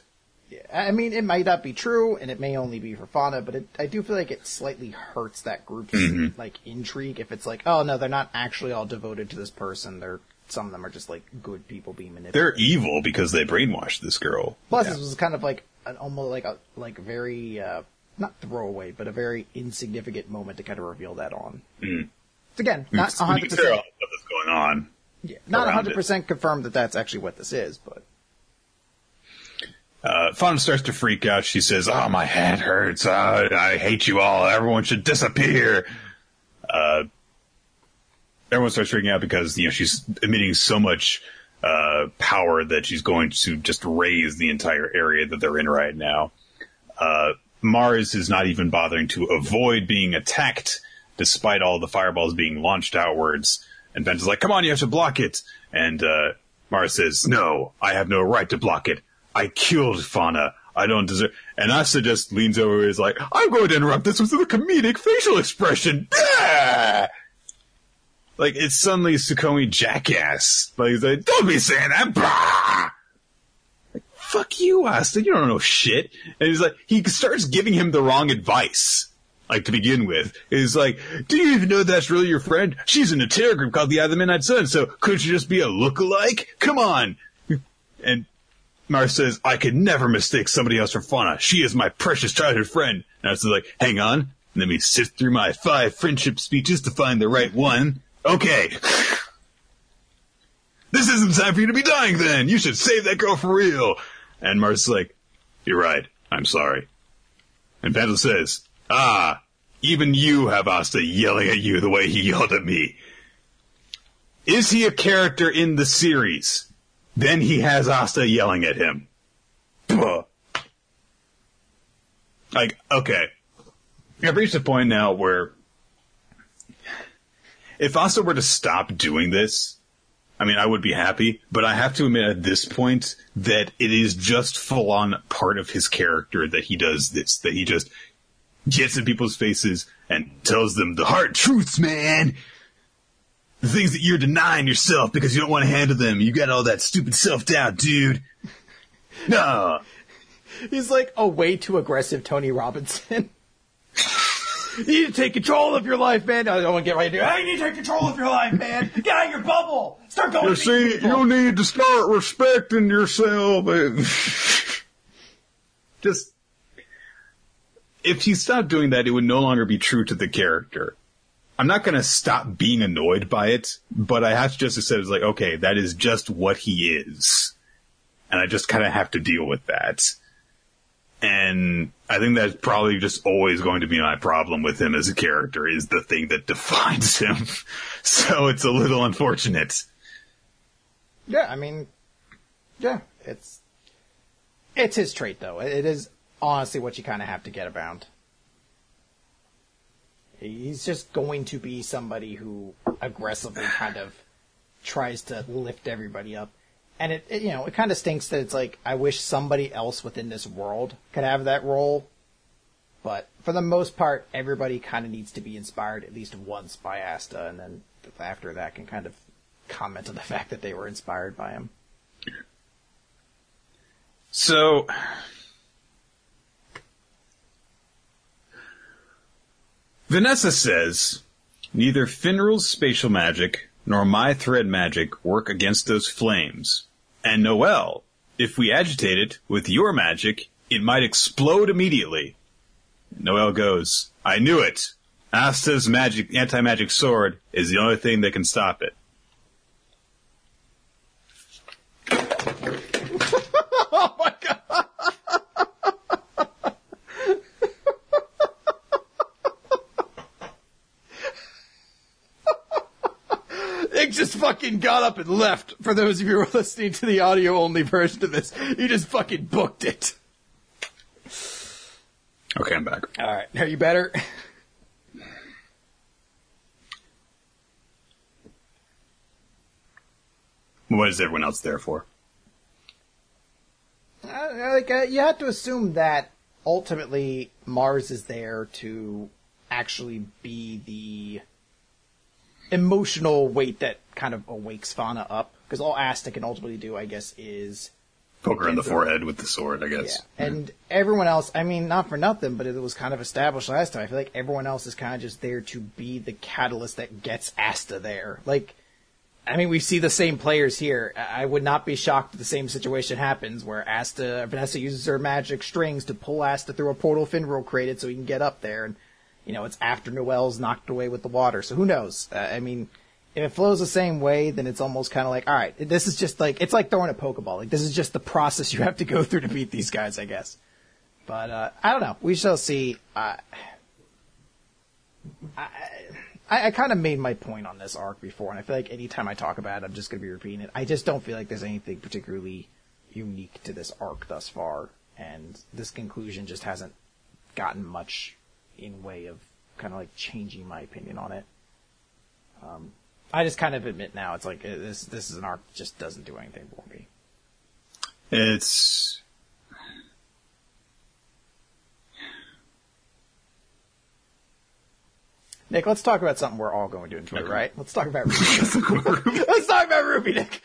I mean, it might not be true, and it may only be for Fauna, but it, I do feel like it slightly hurts that group's like intrigue if it's like, oh no, they're not actually all devoted to this person. They're some of them are just like good people being manipulated. They're evil because they brainwashed this girl. Plus, Yeah. this was kind of like an almost like a like very uh, not throwaway, but a very insignificant moment to kind of reveal that on. Mm. Again, not hundred percent, that's going on. yeah, not hundred percent confirmed that that's actually what this is, but Uh, Fauna starts to freak out. She says, "Oh, my head hurts. Uh, I hate you all. Everyone should disappear." Uh, everyone starts freaking out because you know she's emitting so much uh, power that she's going to just raise the entire area that they're in right now. Uh, Mars is not even bothering to avoid being attacked, despite all the fireballs being launched outwards. And Vent is like, "Come on, you have to block it." And uh, Mars says, "No, I have no right to block it. I killed Fauna. I don't deserve." And Asta just leans over and is like, "I'm going to interrupt this with a comedic facial expression." Like it's suddenly Sukomi jackass. Like he's like, "Don't be saying that." Bah! Like, fuck you, Asta. You don't know shit. And he's like, he starts giving him the wrong advice. Like to begin with, he's like, "Do you even know that's really your friend? She's in a terror group called the Eye of the Midnight Sun. So couldn't you just be a lookalike? Come on." And Mars says, "I could never mistake somebody else for Fauna. She is my precious childhood friend." And I was like, "Hang on, let me sift through my five friendship speeches to find the right one." Okay. This isn't time for you to be dying then. You should save that girl for real. And Mars is like, You're right. I'm sorry. And Vandal says, Ah, even you have Asta yelling at you the way he yelled at me. Is he a character in the series? Then he has Asta yelling at him. Like okay, I've reached a point now where if Asta were to stop doing this, I mean, I would be happy, but I have to admit at this point that it is just full on part of his character that he does this, that he just gets in people's faces and tells them the hard truths, man. The things that you're denying yourself because you don't want to handle them. You got all that stupid self doubt, dude. No. He's like a way too aggressive Tony Robinson. you need to take control of your life, man. I don't want to get right into it. You need to take control of your life, man. Get out of your bubble. Start going. You see, people. you need to start respecting yourself. Just, if he stopped doing that, it would no longer be true to the character. I'm not gonna stop being annoyed by it, but I have to just accept it's like, okay, that is just what he is. And I just kinda have to deal with that. And I think that's probably just always going to be my problem with him as a character is the thing that defines him. so it's a little unfortunate. Yeah, I mean, yeah, it's it's his trait though. It is honestly what you kind of have to get around. He's just going to be somebody who aggressively kind of tries to lift everybody up. And it, it you know, it kind of stinks that it's like I wish somebody else within this world could have that role. But for the most part, everybody kind of needs to be inspired at least once by Asta, and then after that can kind of comment on the fact that they were inspired by him. So, Vanessa says, neither Finral's spatial magic nor my thread magic work against those flames. And Noel, if we agitate it with your magic, it might explode immediately. Noel goes, I knew it. Asta's magic, anti-magic sword is the only thing that can stop it. Just fucking got up and left. For those of you who are listening to the audio only version of this, he just fucking booked it. Okay, I'm back. All right, are you better? What is everyone else there for? Uh, like uh, you have to assume that ultimately Mars is there to actually be the emotional weight that kind of awakes Fauna up. Because all Asta can ultimately do, I guess, is Poke her in the forehead with the sword, I guess. yeah. And everyone else, I mean, not for nothing, but it was kind of established last time. I feel like everyone else is kind of just there to be the catalyst that gets Asta there. Like, I mean, we see the same players here. I I would not be shocked if the same situation happens where Asta, Vanessa uses her magic strings to pull Asta through a portal Finral created so he can get up there. And, you know, it's after Noel's knocked away with the water. So who knows? Uh, I mean, if it flows the same way, then it's almost kind of like, all right, this is just like, it's like throwing a Pokeball. Like, this is just the process you have to go through to beat these guys, I guess. But, uh, I don't know. We shall see. I, I, I kind of made my point on this arc before, and I feel like anytime I talk about it, I'm just going to be repeating it. I just don't feel like there's anything particularly unique to this arc thus far, and this conclusion just hasn't gotten much in way of kind of like changing my opinion on it. Um, I just kind of admit now, it's like uh, this this is an arc that just doesn't do anything for me. It's Nick, let's talk about something we're all going to enjoy, right? Let's talk about RWBY. let's talk about RWBY, Nick.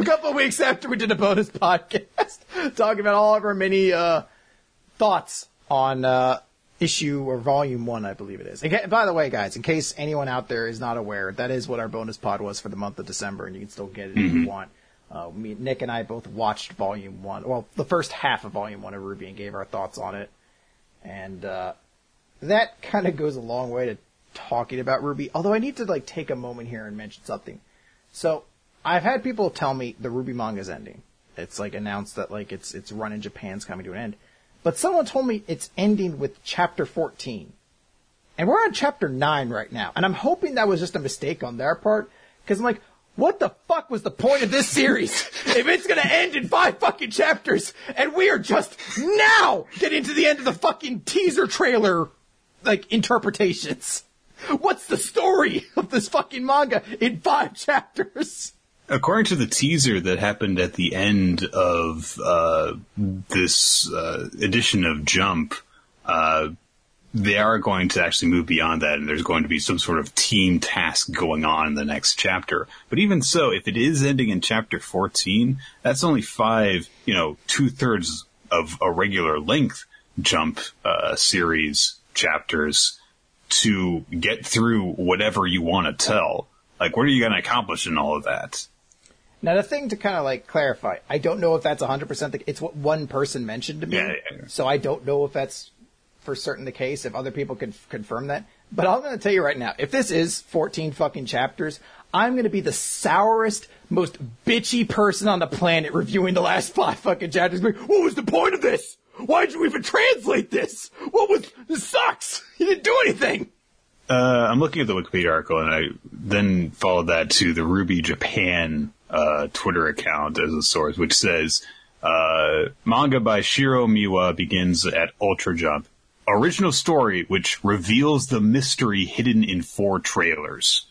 a couple of weeks after we did a bonus podcast talking about all of our many uh, thoughts on uh, issue or volume one, I believe it is. And by the way, guys, in case anyone out there is not aware, that is what our bonus pod was for the month of December, and you can still get it if you want. Uh, me, Nick and I both watched volume one, well, the first half of volume one of RWBY, and gave our thoughts on it. And uh, that kind of goes a long way to talking about RWBY. Although I need to like take a moment here and mention something. So I've had people tell me the RWBY manga's ending. It's like announced that like its its run in Japan's coming to an end. But someone told me it's ending with chapter 14. And we're on chapter 9 right now. And I'm hoping that was just a mistake on their part. Cause I'm like, what the fuck was the point of this series if it's gonna end in five fucking chapters and we are just now getting to the end of the fucking teaser trailer, like, interpretations? What's the story of this fucking manga in five chapters? According to the teaser that happened at the end of uh, this uh, edition of Jump, uh, they are going to actually move beyond that, and there's going to be some sort of team task going on in the next chapter. But even so, if it is ending in chapter 14, that's only five, you know, two thirds of a regular length Jump uh, series chapters to get through whatever you want to tell. Like, what are you going to accomplish in all of that? Now, the thing to kind of like clarify, I don't know if that's 100% the, it's what one person mentioned to me. Yeah, yeah, yeah. So I don't know if that's for certain the case, if other people can f- confirm that. But I'm going to tell you right now, if this is 14 fucking chapters, I'm going to be the sourest, most bitchy person on the planet reviewing the last five fucking chapters. What was the point of this? Why'd you even translate this? What was, this sucks. You didn't do anything. Uh, I'm looking at the Wikipedia article, and I then followed that to the RWBY Japan uh, Twitter account as a source, which says uh, manga by Shiro Miwa begins at Ultra Jump. Original story which reveals the mystery hidden in four trailers.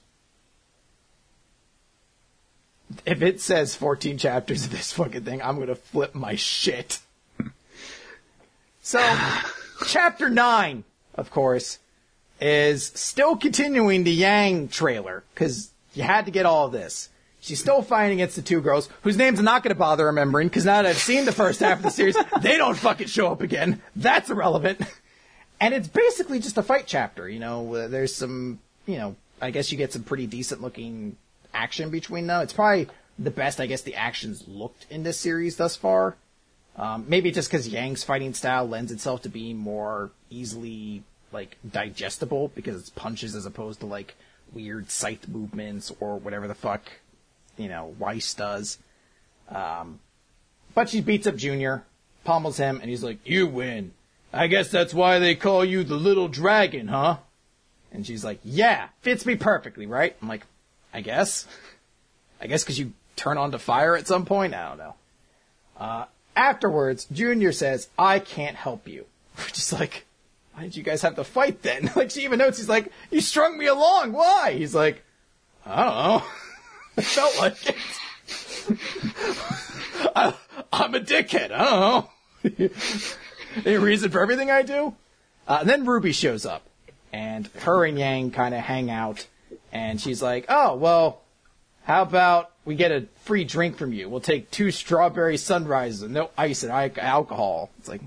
If it says 14 chapters of this fucking thing, I'm to flip my shit. So, chapter 9, of course, is still continuing the Yang trailer, because you had to get all of this. She's still fighting against the two girls, whose names I'm not going to bother remembering, because now that I've seen the first half of the series, they don't fucking show up again. That's irrelevant. And it's basically just a fight chapter, you know, there's some, you know, I guess you get some pretty decent looking action between them. It's probably the best, I guess, the action's looked in this series thus far. Um, maybe just because Yang's fighting style lends itself to being more easily like digestible because it's punches as opposed to like weird scythe movements or whatever the fuck you know Weiss does. Um, but she beats up Junior, pummels him, and he's like, "You win. I guess that's why they call you the little dragon, huh?" And she's like, "Yeah, fits me perfectly, right?" I'm like, "I guess, I guess because you turn on to fire at some point. I don't know." Uh, afterwards, Junior says, I can't help you. Which is like, why did you guys have to fight then? Like, she even notes, he's like, you strung me along. Why? He's like, I don't know. I felt like it. I, I'm a dickhead. I don't know. Any reason for everything I do? Uh, and then Ruby shows up, and her and Yang kind of hang out, and she's like, oh, well, how about we get a free drink from you? We'll take two strawberry sunrises and no ice and al- alcohol. It's like,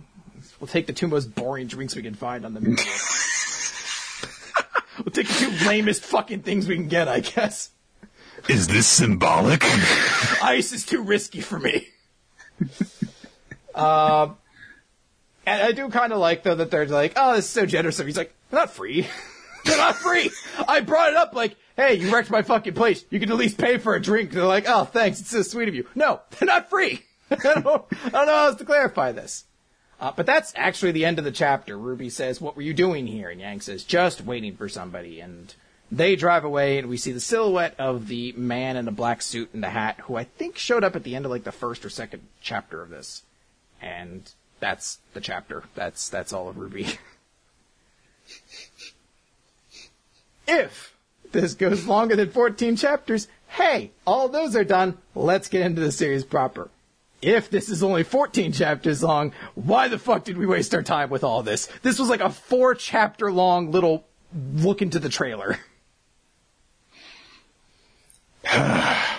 we'll take the two most boring drinks we can find on the menu. we'll take the two lamest fucking things we can get, I guess. Is this symbolic? Ice is too risky for me. um, and I do kind of like though that they're like, oh, this is so generous. of you." He's like, they're not free. they're not free. I brought it up like, hey, you wrecked my fucking place. You can at least pay for a drink. They're like, oh, thanks. It's so sweet of you. No, they're not free. I don't, I don't know how else to clarify this. Uh, but that's actually the end of the chapter. Ruby says, what were you doing here? And Yang says, just waiting for somebody. And they drive away and we see the silhouette of the man in the black suit and the hat who I think showed up at the end of like the first or second chapter of this. And that's the chapter. That's, that's all of RWBY. if this goes longer than 14 chapters, hey, all those are done. Let's get into the series proper. If this is only 14 chapters long, why the fuck did we waste our time with all this? This was like a four chapter long little look into the trailer.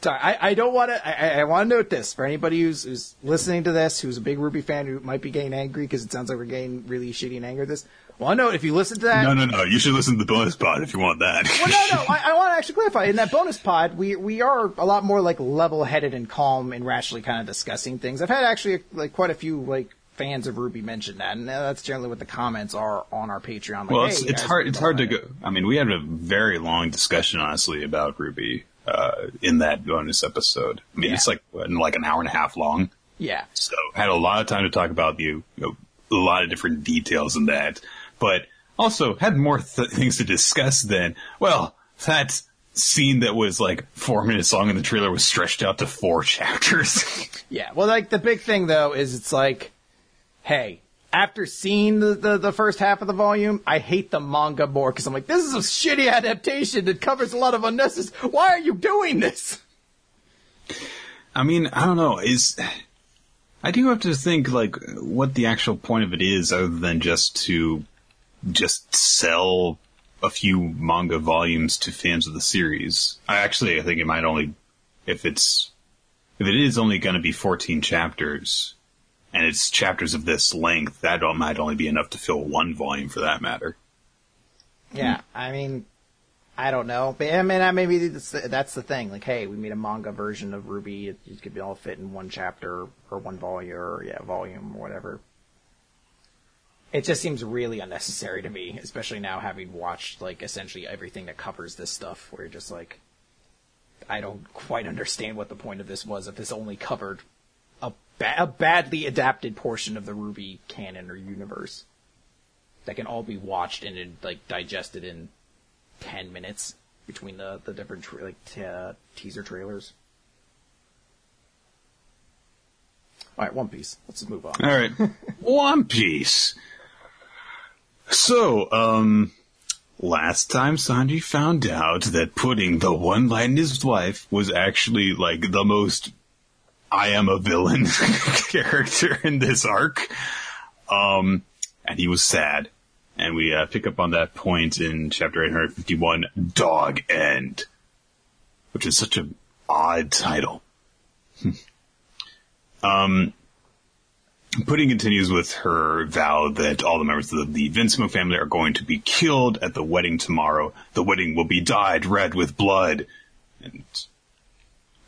Sorry, I, I don't want to. I, I want to note this for anybody who's, who's listening to this, who's a big RWBY fan, who might be getting angry because it sounds like we're getting really shitty and angry at this. Well, no, if you listen to that, No, no, no. You should listen to the bonus pod if you want that. well, no, no. I, I want to actually clarify. In that bonus pod, we we are a lot more like level-headed and calm and rationally kind of discussing things. I've had actually like quite a few like fans of RWBY mention that, and that's generally what the comments are on our Patreon. Like, well, it's, you it's hard. It's hard to go. I mean, we had a very long discussion, honestly, about RWBY uh, in that bonus episode. I mean, Yeah. it's like like an hour and a half long. Yeah, So had a lot of time to talk about the you know, a lot of different details in that, but also had more th- things to discuss than well that scene that was like four minutes long in the trailer was stretched out to four chapters. Yeah. Well, like the big thing though is it's like, hey, after seeing the, the, the first half of the volume, I hate the manga more because I'm like, this is a shitty adaptation that covers a lot of unnecessary. Why are you doing this? I mean, I don't know. Is I do have to think like what the actual point of it is, other than just to just sell a few manga volumes to fans of the series. I actually, I think it might only, if it's, if it is only going to be 14 chapters, and it's chapters of this length, that might only be enough to fill one volume for that matter. Yeah, I mean, I don't know, but I mean, maybe that's the, thing. Like, hey, we made a manga version of RWBY. It, it could be all fit in one chapter or one volume or yeah, volume or whatever. It just seems really unnecessary to me, especially now having watched like essentially everything that covers this stuff. Where you're just like, I don't quite understand what the point of this was if this only covered ba- a badly adapted portion of the RWBY canon or universe that can all be watched and like digested in ten minutes between the the different tra- like t- uh, teaser trailers. All right, One Piece. Let's move on. All right. One Piece. So, um, last time Sanji found out that putting the one line in his wife was actually like the most I am a villain character in this arc. Um, and he was sad. And we uh, pick up on that point in chapter 851, Dog End, which is such an odd title. um, Pudding continues with her vow that all the members of the Vinsmoke family are going to be killed at the wedding tomorrow. The wedding will be dyed red with blood. And,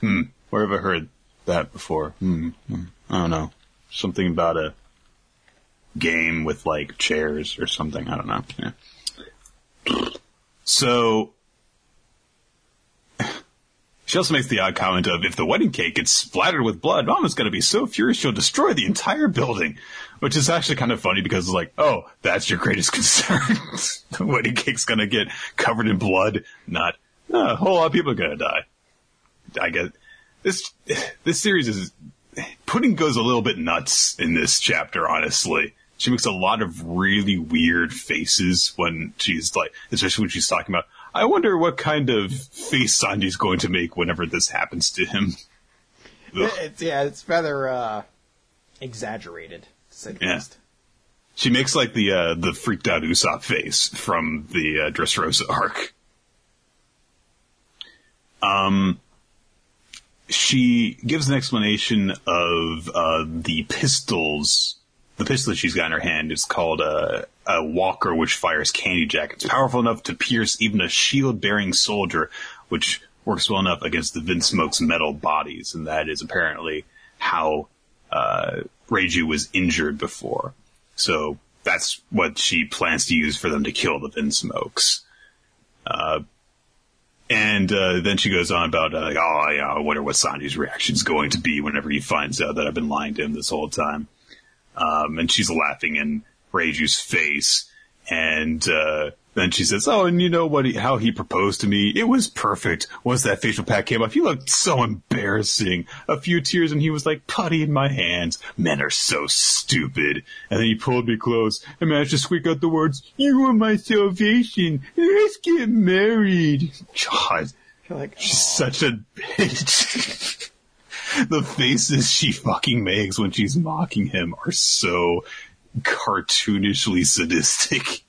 hmm, where have I heard that before? Hmm, hmm, I don't know. Something about a game with like chairs or something. I don't know. Yeah. So, she also makes the odd comment of, if the wedding cake gets splattered with blood, Mama's gonna be so furious she'll destroy the entire building. Which is actually kind of funny because it's like, oh, that's your greatest concern. the wedding cake's gonna get covered in blood, not, oh, a whole lot of people are gonna die. I guess, this, this series is, Pudding goes a little bit nuts in this chapter, honestly. She makes a lot of really weird faces when she's like, especially when she's talking about, I wonder what kind of face Sanji's going to make whenever this happens to him. It's, yeah, it's rather uh, exaggerated, to say the Yeah. least. She makes like the uh, the freaked out Usopp face from the uh, Dressrosa arc. Um, she gives an explanation of uh, the pistols. The pistol that she's got in her hand is called a, a Walker, which fires candy jack. It's powerful enough to pierce even a shield-bearing soldier, which works well enough against the Vinsmoke's metal bodies, and that is apparently how uh, Reiju was injured before. So that's what she plans to use for them to kill the Vinsmokes. Uh, and uh, then she goes on about, uh, like, oh, yeah, I wonder what Sanji's reaction is going to be whenever he finds out that I've been lying to him this whole time. Um, and she's laughing in Reiju's face. And uh, then she says, oh, and you know what? He, how he proposed to me? It was perfect. Once that facial pack came off, he looked so embarrassing. A few tears, and he was like putty in my hands. Men are so stupid. And then he pulled me close and managed to squeak out the words, "You are my salvation. Let's get married." God, You're like, she's such a bitch. the faces she fucking makes when she's mocking him are so cartoonishly sadistic.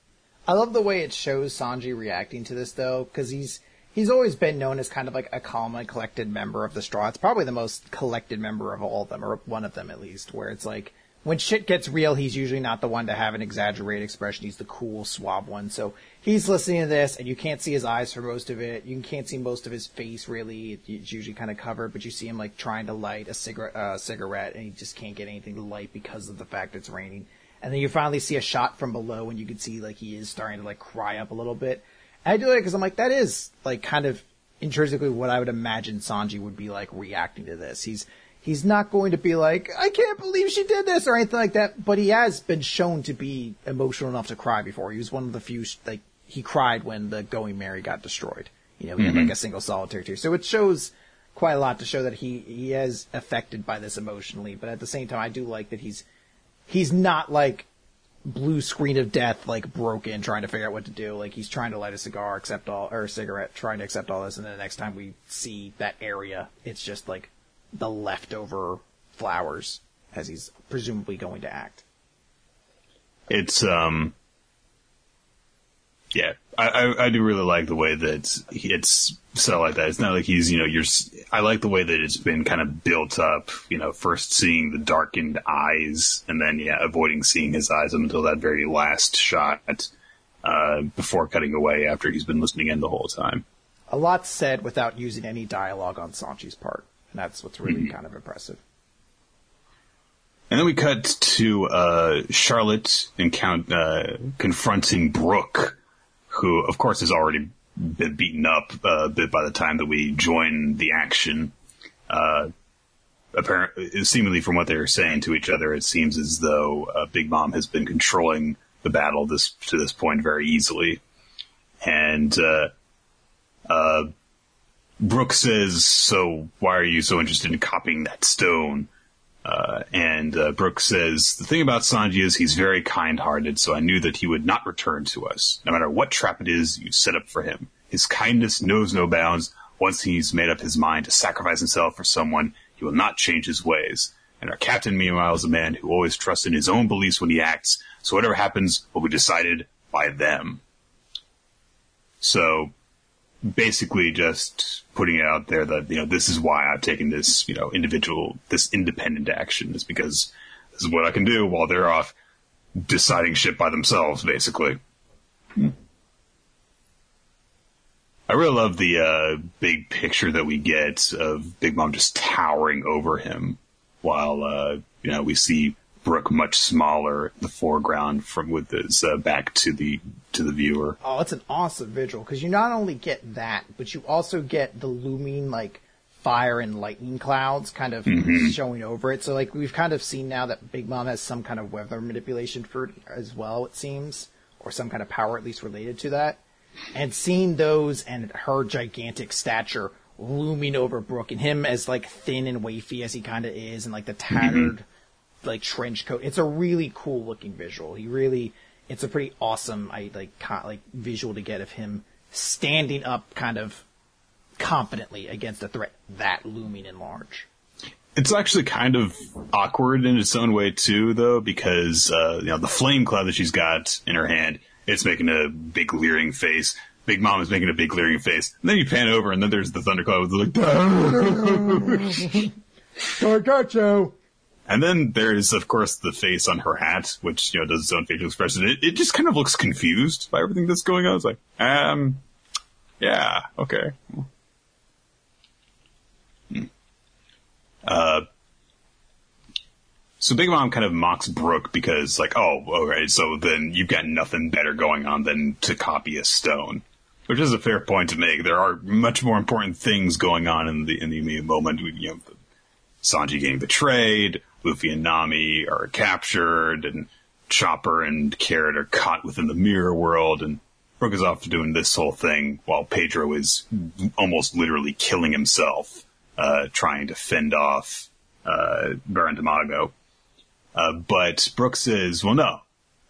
I love the way it shows Sanji reacting to this though, because he's he's always been known as kind of like a calm and collected member of the Straw. It's probably the most collected member of all of them, or one of them at least. Where it's like when shit gets real, he's usually not the one to have an exaggerated expression. He's the cool, suave one. So he's listening to this, and you can't see his eyes for most of it. You can't see most of his face really. It's usually kind of covered, but you see him like trying to light a cigarette, uh, cigarette, and he just can't get anything to light because of the fact it's raining. And then you finally see a shot from below, and you can see like he is starting to like cry up a little bit. And I do it because I'm like, that is like kind of intrinsically what I would imagine Sanji would be like reacting to this. He's he's not going to be like, I can't believe she did this or anything like that. But he has been shown to be emotional enough to cry before. He was one of the few like he cried when the Going Merry got destroyed. You know, we have like mm-hmm. a single solitary tear. So it shows quite a lot to show that he he is affected by this emotionally. But at the same time, I do like that he's he's not like blue screen of death, like broken, trying to figure out what to do. Like he's trying to light a cigar, accept all or a cigarette, trying to accept all this, and then the next time we see that area, it's just like the leftover flowers as he's presumably going to act. It's um, yeah, I, I, I do really like the way that it's set like that. It's not like he's you know you're. I like the way that it's been kind of built up. You know, first seeing the darkened eyes, and then yeah, avoiding seeing his eyes until that very last shot. Uh, before cutting away after he's been listening in the whole time. A lot said without using any dialogue on Sanji's part, and that's what's really mm-hmm. kind of impressive. And then we cut to uh, Charlotte encount- uh, confronting Brook, who, of course, has already been beaten up uh, a bit by the time that we join the action. Uh, apparently, seemingly from what they are saying to each other, it seems as though uh, Big Mom has been controlling the battle this to this point very easily. And uh, uh, Brooke says, "So why are you so interested in copying that stone?" Uh, and uh, Brooke says, The thing about Sanji is he's very kind hearted, so I knew that he would not return to us, no matter what trap it is you set up for him. His kindness knows no bounds. Once he's made up his mind to sacrifice himself for someone, he will not change his ways. And our captain, meanwhile, is a man who always trusts in his own beliefs when he acts, so whatever happens will be decided by them. So, basically just putting it out there that, you know, this is why I've taken this, you know, individual, this independent action is because this is what I can do while they're off deciding shit by themselves, basically. I really love the uh, big picture that we get of Big Mom just towering over him while, uh, you know, we see Brook much smaller in the foreground from with his uh, back to the to the viewer. Oh, it's an awesome visual because you not only get that, but you also get the looming like fire and lightning clouds kind of mm-hmm. showing over it. So like we've kind of seen now that Big Mom has some kind of weather manipulation for as well, it seems, or some kind of power at least related to that. And seeing those and her gigantic stature looming over Brook and him as like thin and wafy as he kind of is, and like the tattered mm-hmm. Like trench coat. It's a really cool looking visual. He really it's a pretty awesome I like like visual to get of him standing up kind of confidently against a threat that looming and large. It's actually kind of awkward in its own way too, though, because uh, you know the flame cloud that she's got in her hand, it's making a big leering face. Big Mom is making a big leering face, and then you pan over, and then there's the thundercloud with like, Gargacho. And then there's, of course, the face on her hat, which, you know, does its own facial expression. It, it just kind of looks confused by everything that's going on. It's like, um, yeah, okay. Hmm. Uh, so Big Mom kind of mocks Brook because, like, oh, okay, so then you've got nothing better going on than to copy a stone, which is a fair point to make. There are much more important things going on in the in the immediate moment. You know, Sanji getting betrayed, Luffy and Nami are captured, and Chopper and Carrot are caught within the mirror world, and Brook is off to doing this whole thing while Pedro is almost literally killing himself, uh, trying to fend off uh, Baron Tamago. Uh, but Brook says, well, no.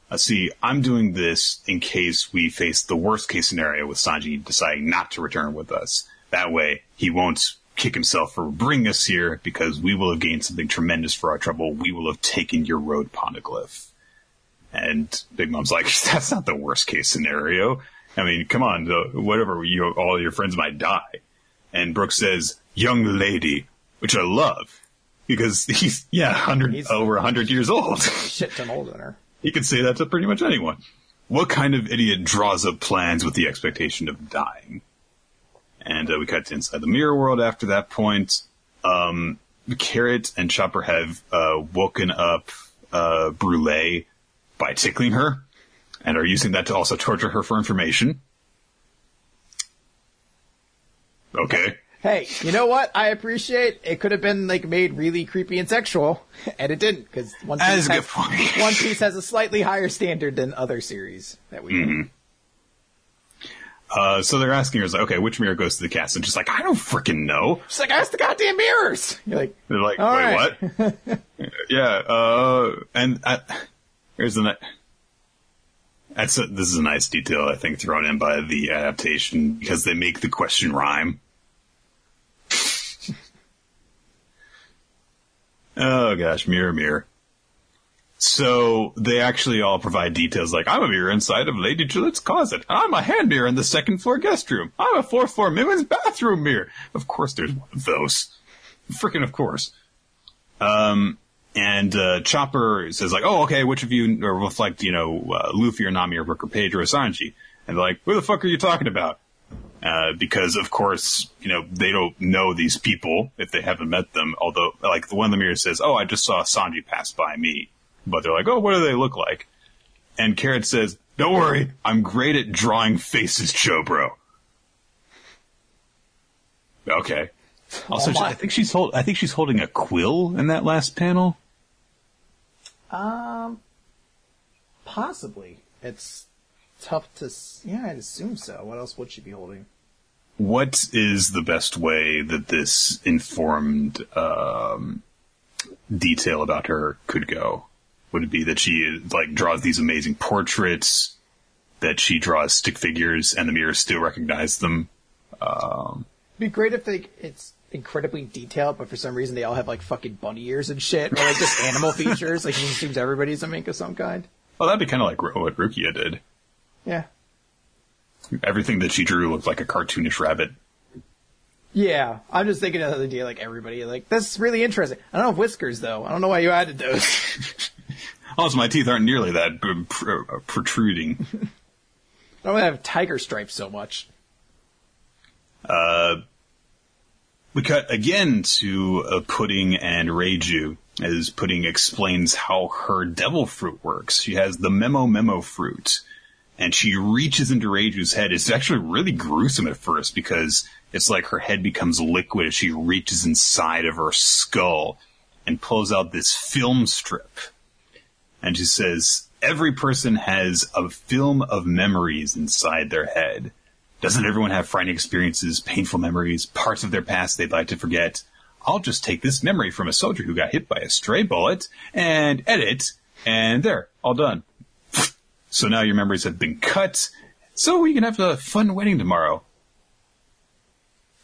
Uh, see, I'm doing this in case we face the worst case scenario with Sanji deciding not to return with us. That way, he won't kick himself for bringing us here because we will have gained something tremendous for our trouble. We will have taken your road poneglyph. And Big Mom's like, that's not the worst case scenario. I mean, come on, whatever, you, all your friends might die. And Brooks says, young lady, which I love because he's, yeah, hundred, he's over a hundred years old. Shit ton older than her. He could say that to pretty much anyone. What kind of idiot draws up plans with the expectation of dying? And uh, we cut to inside the mirror world after that point. Um, Carrot and Chopper have uh, woken up uh, Brule by tickling her, and are using that to also torture her for information. Okay. Hey, you know what? I appreciate it. Could have been like made really creepy and sexual, and it didn't because One Piece has, One Piece has a slightly higher standard than other series that we. Mm-hmm. Uh, so they're asking her, like, okay, which mirror goes to the cast? And she's like, I don't freaking know. She's like, ask the goddamn mirrors. You're like, They're like, wait, right. what? yeah, uh, and uh, here's the. That's a, this is a nice detail I think thrown in by the adaptation because they make the question rhyme. oh gosh, mirror, mirror. So they actually all provide details like I'm a mirror inside of Lady Gillette's closet. I'm a hand mirror in the second floor guest room. I'm a fourth floor women's bathroom mirror. Of course, there's one of those. Freaking of course. Um, and uh, Chopper says like, "Oh, okay, which of you or reflect, you know, uh, Luffy or Nami or Brook or Page or Sanji?" And they're like, "Who the fuck are you talking about?" Uh, because of course, you know, they don't know these people if they haven't met them. Although, like the one in the mirror says, "Oh, I just saw Sanji pass by me," but they're like, "Oh, what do they look like?" And Carrot says, "Don't worry, I'm great at drawing faces, Chobro." Okay. Also, Oh. I think she's hold. I think she's holding a quill in that last panel. um, possibly. It's tough to. Yeah, I'd assume so. What else would she be holding? What is the best way that this informed um, detail about her could go? Would it be that she like draws these amazing portraits, that she draws stick figures, and the mirrors still recognize them? Um, It'd be great if they. It's incredibly detailed, but for some reason they all have like fucking bunny ears and shit, or like just animal features. Like it seems everybody's a mink of some kind. Well, that'd be kind of like what Rukia did. Yeah. Everything that she drew looked like a cartoonish rabbit. Yeah, I'm just thinking of the idea like everybody like that's really interesting. I don't have whiskers though. I don't know why you added those. Also, my teeth aren't nearly that pr- pr- protruding. I don't have tiger stripes so much. Uh, we cut again to uh, Pudding and Reiju, as Pudding explains how her devil fruit works. She has the memo memo fruit, and she reaches into Reiju's head. It's actually really gruesome at first because it's like her head becomes liquid as she reaches inside of her skull and pulls out this film strip. And she says, every person has a film of memories inside their head. Doesn't everyone have frightening experiences, painful memories, parts of their past they'd like to forget? I'll just take this memory from a soldier who got hit by a stray bullet and edit, and there, all done. So now your memories have been cut, so we can have a fun wedding tomorrow.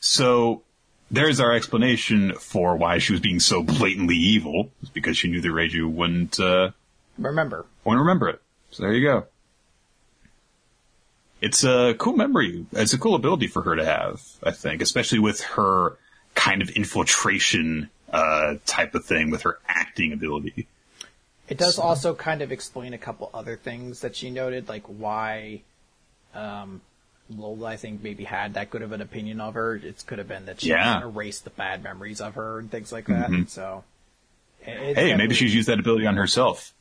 So there's our explanation for why she was being so blatantly evil, because she knew the Reiju wouldn't, uh, Remember, wouldn't remember it. So there you go. It's a cool memory. It's a cool ability for her to have, I think, especially with her kind of infiltration uh, type of thing with her acting ability. it does also kind of explain a couple other things that she noted, like why um, Lola, I think, maybe had that good of an opinion of her. It could have been that she Yeah. erased the bad memories of her and things like that. So, it- it's Hey, maybe she's used that ability on herself.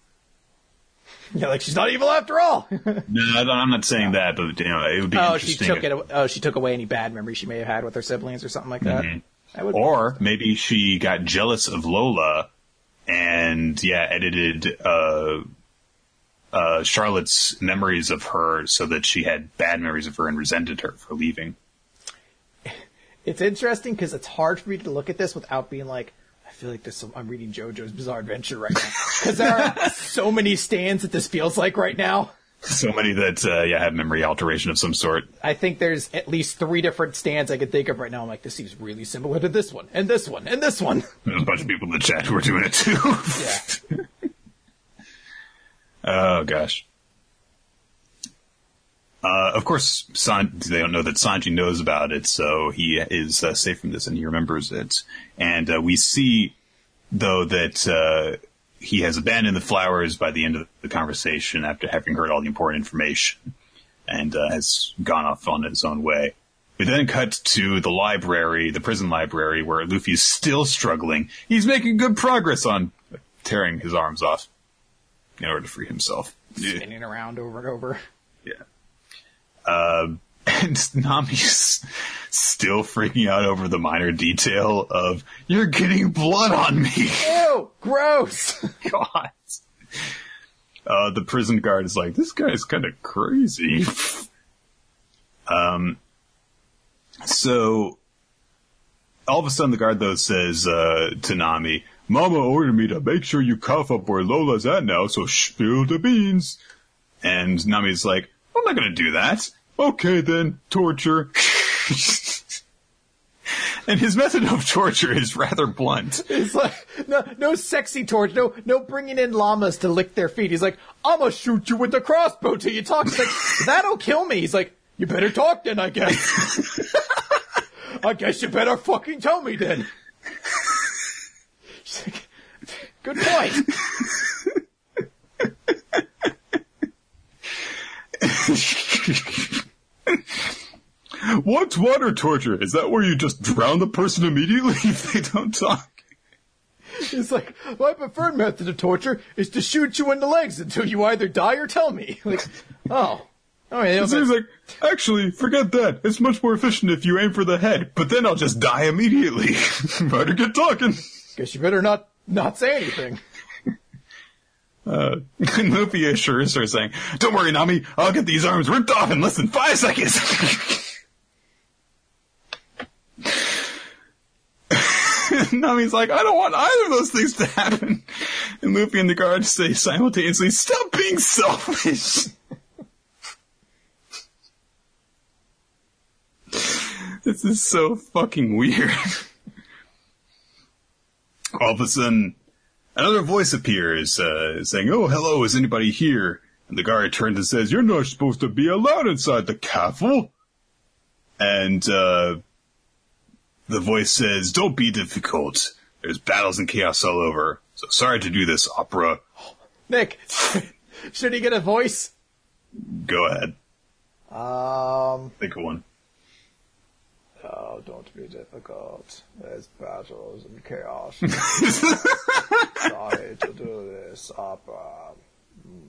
yeah, like she's not evil after all. No, I'm not saying that, but you know, it would be oh, she took it. Oh, she took away any bad memories she may have had with her siblings or something like that. That would be Or maybe she got jealous of Lola and yeah, edited uh uh Charlotte's memories of her so that she had bad memories of her and resented her for leaving. It's interesting because it's hard for me to look at this without being like, I feel like this. I'm reading JoJo's Bizarre Adventure right now because there are so many stands that this feels like right now. So many that uh, yeah have memory alteration of some sort. I think there's at least three different stands I could think of right now. I'm like, this seems really similar to this one, and this one, and this one. There's a bunch of people in the chat who are doing it too. Yeah. oh gosh. Uh, of course, San- they don't know that Sanji knows about it, so he is uh, safe from this and he remembers it. And uh, we see, though, that uh, he has abandoned the flowers by the end of the conversation after having heard all the important information and uh, has gone off on his own way. We then cut to the library, the prison library, where Luffy is still struggling. He's making good progress on tearing his arms off in order to free himself. Spinning around over and over. Yeah. Uh, and Nami's still freaking out over the minor detail of, you're getting blood on me. Ew, gross. God. Uh, the prison guard is like, this guy's kind of crazy. Um, so all of a sudden the guard though says uh, to Nami, Mama ordered me to make sure you cough up where Lola's at now, so spill the beans. And Nami's like, I'm not gonna do that. Okay then, torture. and his method of torture is rather blunt. It's like no, no sexy torture, no, no bringing in llamas to lick their feet. He's like, I'm gonna shoot you with the crossbow till you talk. He's like, that'll kill me. He's like, you better talk then, I guess. I guess you better fucking tell me then. Like, Good point. What's water torture? Is that where you just drown the person immediately if they don't talk? He's like, my preferred method of torture is to shoot you in the legs until you either die or tell me. Like, oh. Oh, yeah, It seems like, actually, forget that. It's much more efficient if you aim for the head, but then I'll just die immediately. Better get talking. guess you better not, not say anything. Uh, Luffy assures her saying, don't worry, Nami, I'll get these arms ripped off in less than five seconds. Nami's like, I don't want either of those things to happen. And Luffy and the guard say simultaneously, stop being selfish. this is so fucking weird. All of a sudden, another voice appears, uh, saying, Oh, hello, is anybody here? And the guard turns and says, You're not supposed to be allowed inside the castle. And, uh, the voice says, Don't be difficult. There's battles and chaos all over. So sorry to do this, opera. Nick, should he get a voice? Go ahead. Um, Think of one. Oh, don't be difficult. There's battles and chaos. Sorry to do this, opera. Mm,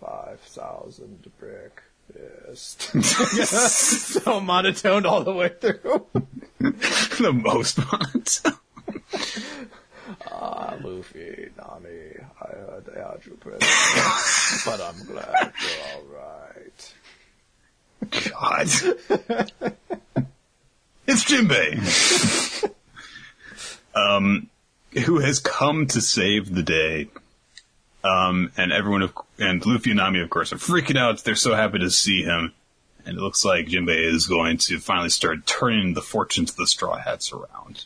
Five thousand brick. Yes. so monotone all the way through. the most part. Ah, Luffy, Nami, I heard they had you prison, but I'm glad you're alright. God. it's Jinbei. um, who has come to save the day. Um, and everyone of, and Luffy and Nami, of course, are freaking out. They're so happy to see him. And it looks like Jinbei is going to finally start turning the fortunes of the Straw Hats around.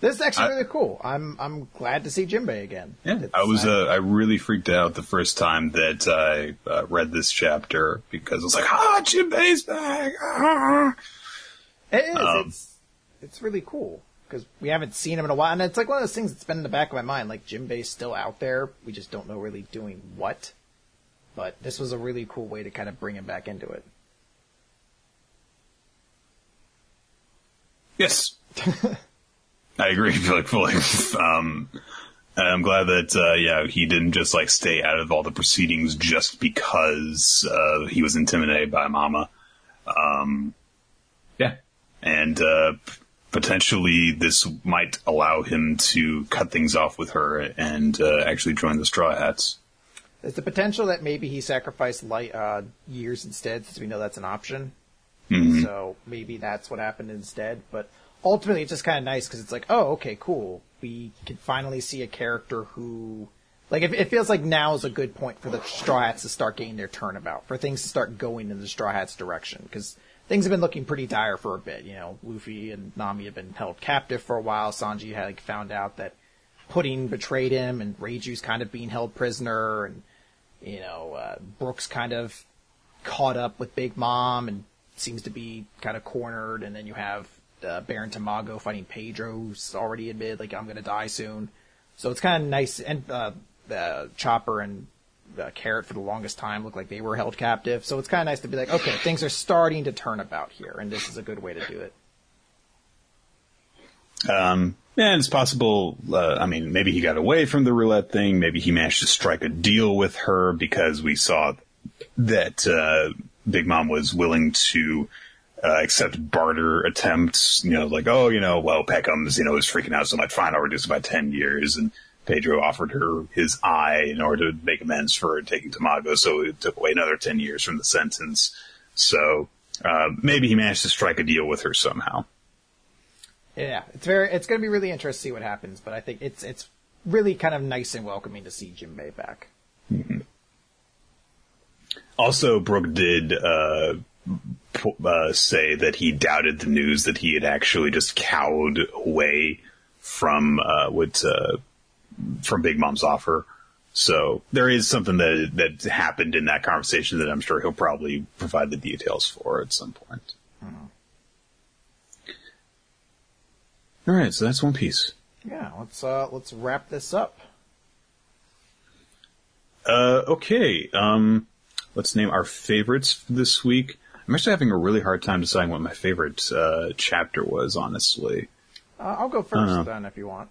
This is actually I- really cool. I'm I'm glad to see Jinbei again. It's- I was, uh, I really freaked out the first time that I uh, read this chapter because I was like, ah, Jinbei's back! Ah. It is. Um, it's it's really cool because we haven't seen him in a while, and it's like one of those things that's been in the back of my mind. Like Jinbei's still out there, we just don't know really doing what. But this was a really cool way to kind of bring him back into it. Yes. I agree, like fully. Um, and I'm glad that, uh, yeah, he didn't just like stay out of all the proceedings just because, uh, he was intimidated by Mama. Um, yeah. And, uh, potentially this might allow him to cut things off with her and, uh, actually join the Straw Hats. There's the potential that maybe he sacrificed light uh, years instead, since we know that's an option. Mhm. So maybe that's what happened instead. But ultimately, it's just kind of nice because it's like, oh, okay, cool. We can finally see a character who, like, it, it feels like now is a good point for the Straw Hats to start getting their turnabout, for things to start going in the Straw Hats direction, because things have been looking pretty dire for a bit. You know, Luffy and Nami have been held captive for a while. Sanji had like, found out that Pudding betrayed him, and Reiju's kind of being held prisoner, and you know, uh, Brooks kind of caught up with Big Mom and seems to be kind of cornered. And then you have uh, Baron Tamago fighting Pedro, who's already admitted, like, I'm to die soon. So it's kind of nice. And uh, uh, Chopper and uh, Carrot, for the longest time, looked like they were held captive. So it's kind of nice to be like, okay, things are starting to turn about here, and this is a good way to do it. Um, yeah, it's possible. Uh, I mean, maybe he got away from the roulette thing. Maybe he managed to strike a deal with her because we saw that uh, Big Mom was willing to uh, accept barter attempts. You know, like, oh, you know, well, Pekoms, you know, is freaking out so much. Fine, I'll reduce it by ten years. And Pedro offered her his eye in order to make amends for taking Tamago, so it took away another 10 years from the sentence. So, uh, maybe he managed to strike a deal with her somehow. Yeah, it's very. It's going to be really interesting to see what happens. But I think it's it's really kind of nice and welcoming to see Jim Jinbei back. Also, Brooke did uh, uh, say that he doubted the news that he had actually just cowed away from uh, what uh, from Big Mom's offer. So there is something that that happened in that conversation that I'm sure he'll probably provide the details for at some point. All right, so that's One Piece. Yeah, let's uh let's wrap this up. Uh, okay. Um, let's name our favorites for this week. I'm actually having a really hard time deciding what my favorite uh, chapter was. Honestly. Uh, I'll go first then if you want.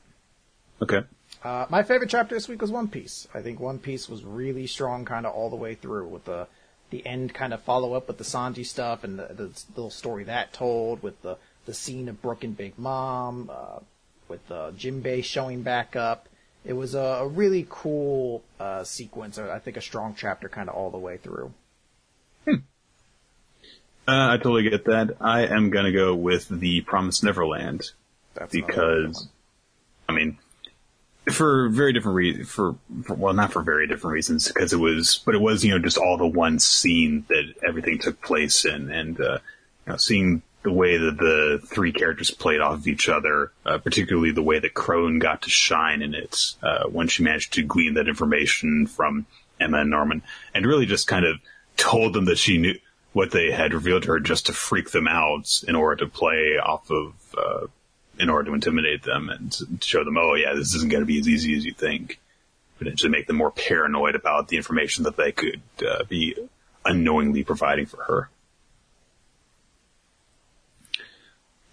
Okay. Uh, my favorite chapter this week was One Piece. I think One Piece was really strong, kind of all the way through, with the the end kind of follow up with the Sanji stuff and the, the little story that told, with the the scene of Brooke and Big Mom, uh, with uh, Jinbei showing back up. It was a, a really cool uh, sequence. I think a strong chapter, kind of all the way through. Uh, I totally get that. I am gonna go with the Promised Neverland That's because. I mean, for very different reasons. for, for well, not for very different reasons, because it was, but it was you know just all the one scene that everything took place in, and uh, you know seeing the way that the three characters played off of each other, uh, particularly the way that Krone got to shine in it uh, when she managed to glean that information from Emma and Norman, and really just kind of told them that she knew what they had revealed to her just to freak them out in order to play off of, uh, in order to intimidate them and show them, oh yeah, this isn't going to be as easy as you think. Potentially make them more paranoid about the information that they could uh, be unknowingly providing for her.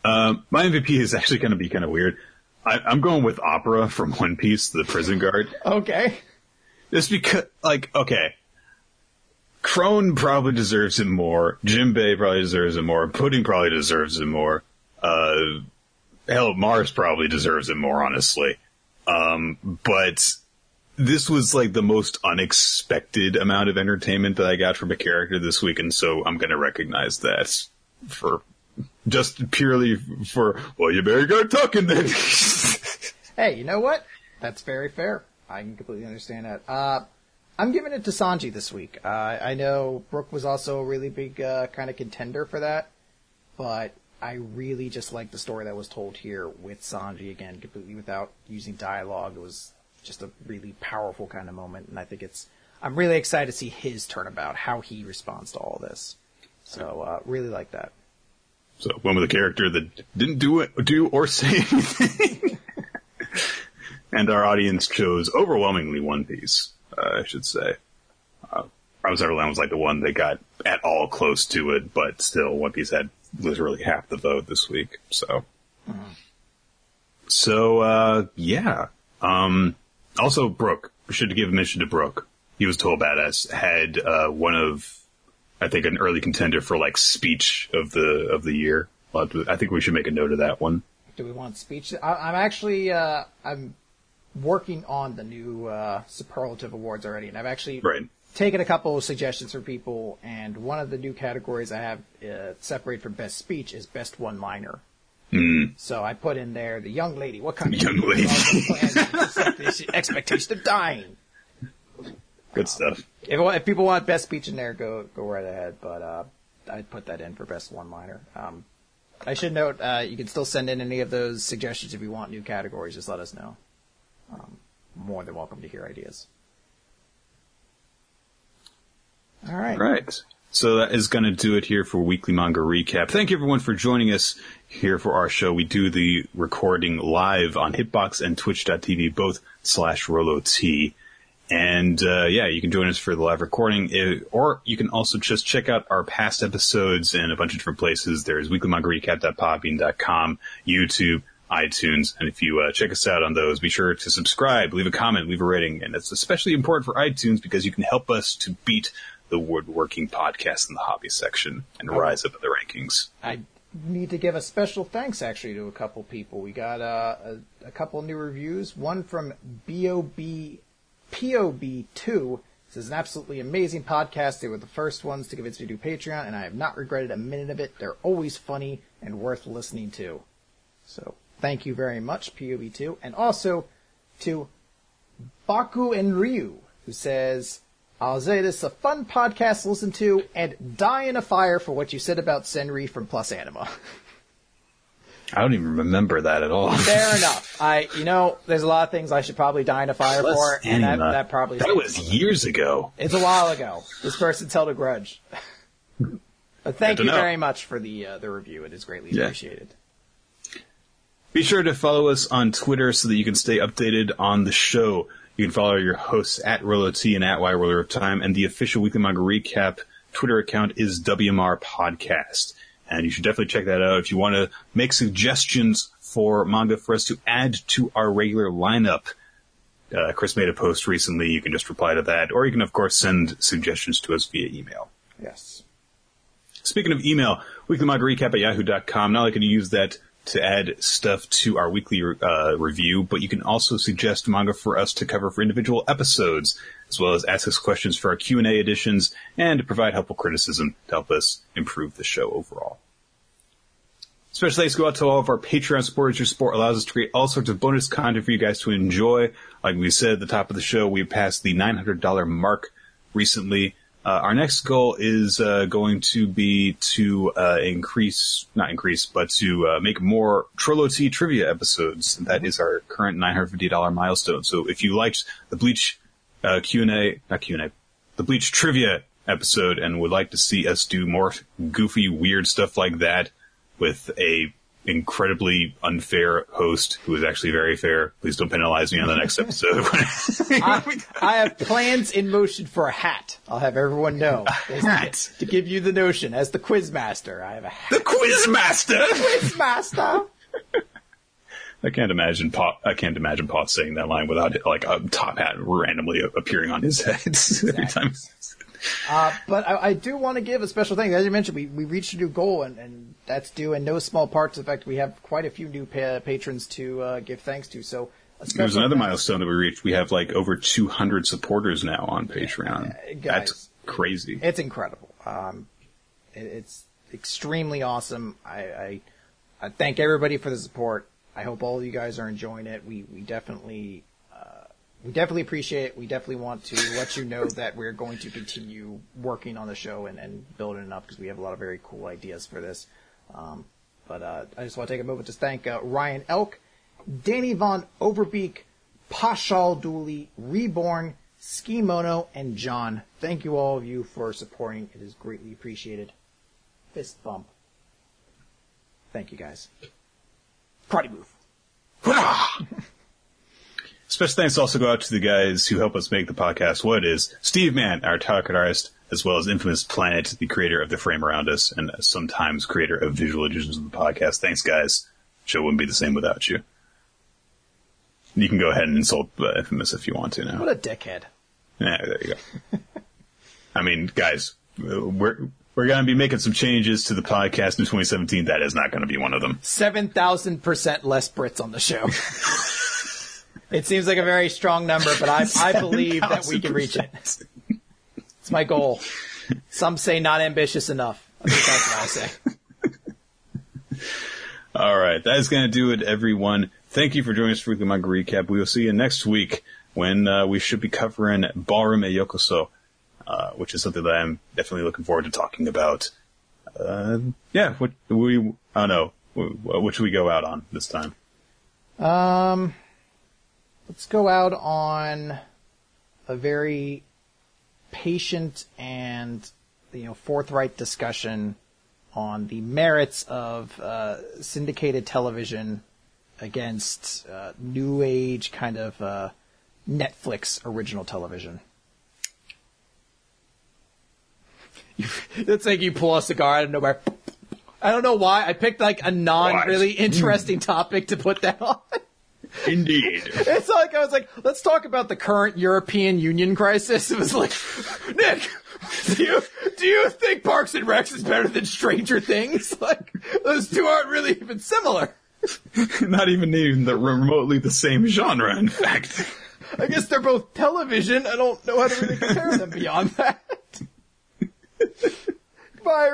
Um, my MVP is actually going to be kind of weird. I, I'm going with Opera from One Piece, the prison guard. Okay. Just because, like, okay. Krone probably deserves it more. Jinbei probably deserves it more. Pudding probably deserves it more. Uh, hell, Mors probably deserves it more, honestly. Um, but this was like the most unexpected amount of entertainment that I got from a character this week, and so I'm gonna recognize that for just purely for, well, you better go talking then. Hey, you know what? That's very fair. I can completely understand that. Uh, I'm giving it to Sanji this week. Uh, I know Brooke was also a really big uh, kind of contender for that, but I really just like the story that was told here with Sanji again, completely without using dialogue. It was just a really powerful kind of moment, and I think it's. I'm really excited to see his turnabout, how he responds to all this. So, uh, really like that. So one with a character that didn't do it, do or say anything. and our audience chose overwhelmingly One Piece, uh, I should say. Uh, Promise Neverland was like the one that got at all close to it, but still One Piece had literally half the vote this week. So, so, uh, yeah. Um, also Brooke, should give a mention to Brooke. He was told badass had, uh, one of, I think an early contender for like speech of the, of the year. I think we should make a note of that one. Do we want speech? I, I'm actually uh, I'm working on the new uh, superlative awards already, and I've actually Right. taken a couple of suggestions from people. And one of the new categories I have uh, separated from best speech is best one liner. So I put in there the young lady. What kind of Young lady. the expectation of dying. Good stuff. If, if people want best speech in there, go go right ahead. But uh, I'd put that in for best one liner. Um, I should note uh, you can still send in any of those suggestions if you want new categories. Just let us know. Um, more than welcome to hear ideas. All right. So that is going to do it here for weekly manga recap. Thank you everyone for joining us here for our show. We do the recording live on Hitbox and Twitch.tv, both slash Rolo T. And uh, yeah, you can join us for the live recording, eh, or you can also just check out our past episodes in a bunch of different places. There's weeklymangarecap.podbean.com, YouTube, iTunes, and if you uh, check us out on those, be sure to subscribe, leave a comment, leave a rating, and it's especially important for iTunes because you can help us to beat the woodworking podcast in the hobby section and rise up in the rankings. I need to give a special thanks actually to a couple people. We got uh, a, a couple new reviews. One from Bob POB2 this is an absolutely amazing podcast. They were the first ones to convince me to do Patreon, and I have not regretted a minute of it. They're always funny and worth listening to. So thank you very much, POB2. And also to Baku and Ryu, who says, I'll say this is a fun podcast to listen to and die in a fire for what you said about Senri from Plus Anima. I don't even remember that at all. Fair enough. I, you know, there's a lot of things I should probably die in a fire Plus for, and that, that probably That was years ago. It's a while ago. This person's held a grudge. but thank you know. very much for the uh, the review. It is greatly Yeah. appreciated. Be sure to follow us on Twitter so that you can stay updated on the show. You can follow your hosts at Rolo T and at Y Roller of Time, and the official Weekly Manga Recap Twitter account is WMR Podcast. And you should definitely check that out if you want to make suggestions for manga for us to add to our regular lineup. Uh, Chris made a post recently. You can just reply to that, or you can, of course, send suggestions to us via email. Yes. Speaking of email, weeklymanga recap at yahoo.com. Not only can you use that to add stuff to our weekly uh, review, but you can also suggest manga for us to cover for individual episodes, as well as ask us questions for our Q&A editions, and to provide helpful criticism to help us improve the show overall. Special thanks go out to all of our Patreon supporters. Your support allows us to create all sorts of bonus content for you guys to enjoy. Like we said at the top of the show, we passed the $900 mark recently. Uh, our next goal is uh, going to be to uh, increase, not increase, but to uh, make more Trollo T trivia episodes. That is our current $950 milestone. So if you liked the Bleach uh, Q&A, not Q&A, the Bleach trivia episode and would like to see us do more goofy, weird stuff like that with a incredibly unfair host who is actually very fair, please don't penalize me on the next episode. I, I have plans in motion for a hat. I'll have everyone know. hat? To give you the notion, as the quiz master, I have a hat. the Quiz Master! Quiz master! I can't imagine Paul. I can't imagine Paul saying that line without like a top hat randomly appearing on his head every time. Uh, but I, I do want to give a special thanks. As you mentioned, we, we reached a new goal, and, and that's due in no small part to the fact we have quite a few new pa- patrons to uh, give thanks to. So There's another thanks- milestone that we reached. We have like over 200 supporters now on Patreon. Uh, guys, That's crazy. It's incredible. Um, it, it's extremely awesome. I, I, I thank everybody for the support. I hope all of you guys are enjoying it. We we definitely uh, we definitely appreciate it. We definitely want to let you know that we're going to continue working on the show and, and building it up because we have a lot of very cool ideas for this. Um, but uh, I just want to take a moment to thank uh, Ryan Elk, Danny Von Overbeek, Pashal Dooley, Reborn, Ski Mono, and John. Thank you all of you for supporting. It is greatly appreciated. Fist bump. Thank you guys. Party move. Special thanks also go out to the guys who help us make the podcast what it is. Steve Mann, our target artist, as well as Infamous Planet, the creator of The Frame Around Us, and sometimes creator of visual editions of the podcast. Thanks, guys. Show wouldn't be the same without you. You can go ahead and insult uh, Infamous if you want to now. What a dickhead. Yeah, there you go. I mean, guys, we're we're going to be making some changes to the podcast in 2017. That is not going to be one of them. 7,000% less Brits on the show. it seems like a very strong number, but I, I believe that we can reach it. It's my goal. Some say not ambitious enough. I think that's what I say. All right, that is going to do it, everyone. Thank you for joining us for Weekly Manga Recap. We will see you next week when uh, we should be covering Ballroom at Yokoso, uh, which is something that I'm definitely looking forward to talking about. Uh, yeah, what we I don't know. What should we go out on this time? Um, let's go out on a very patient and you know forthright discussion on the merits of uh, syndicated television against uh, new age kind of uh, Netflix original television. It's like you pull a cigar out of nowhere. I don't know why. I picked like a non really interesting topic to put that on. Indeed. It's like I was like, let's talk about the current European Union crisis. It was like, Nick, do you do you think Parks and Recs is better than Stranger Things? Like, Those two aren't really even similar. Not even even the remotely the same genre. In fact, I guess they're both television. I don't know how to really compare them beyond that. Bye.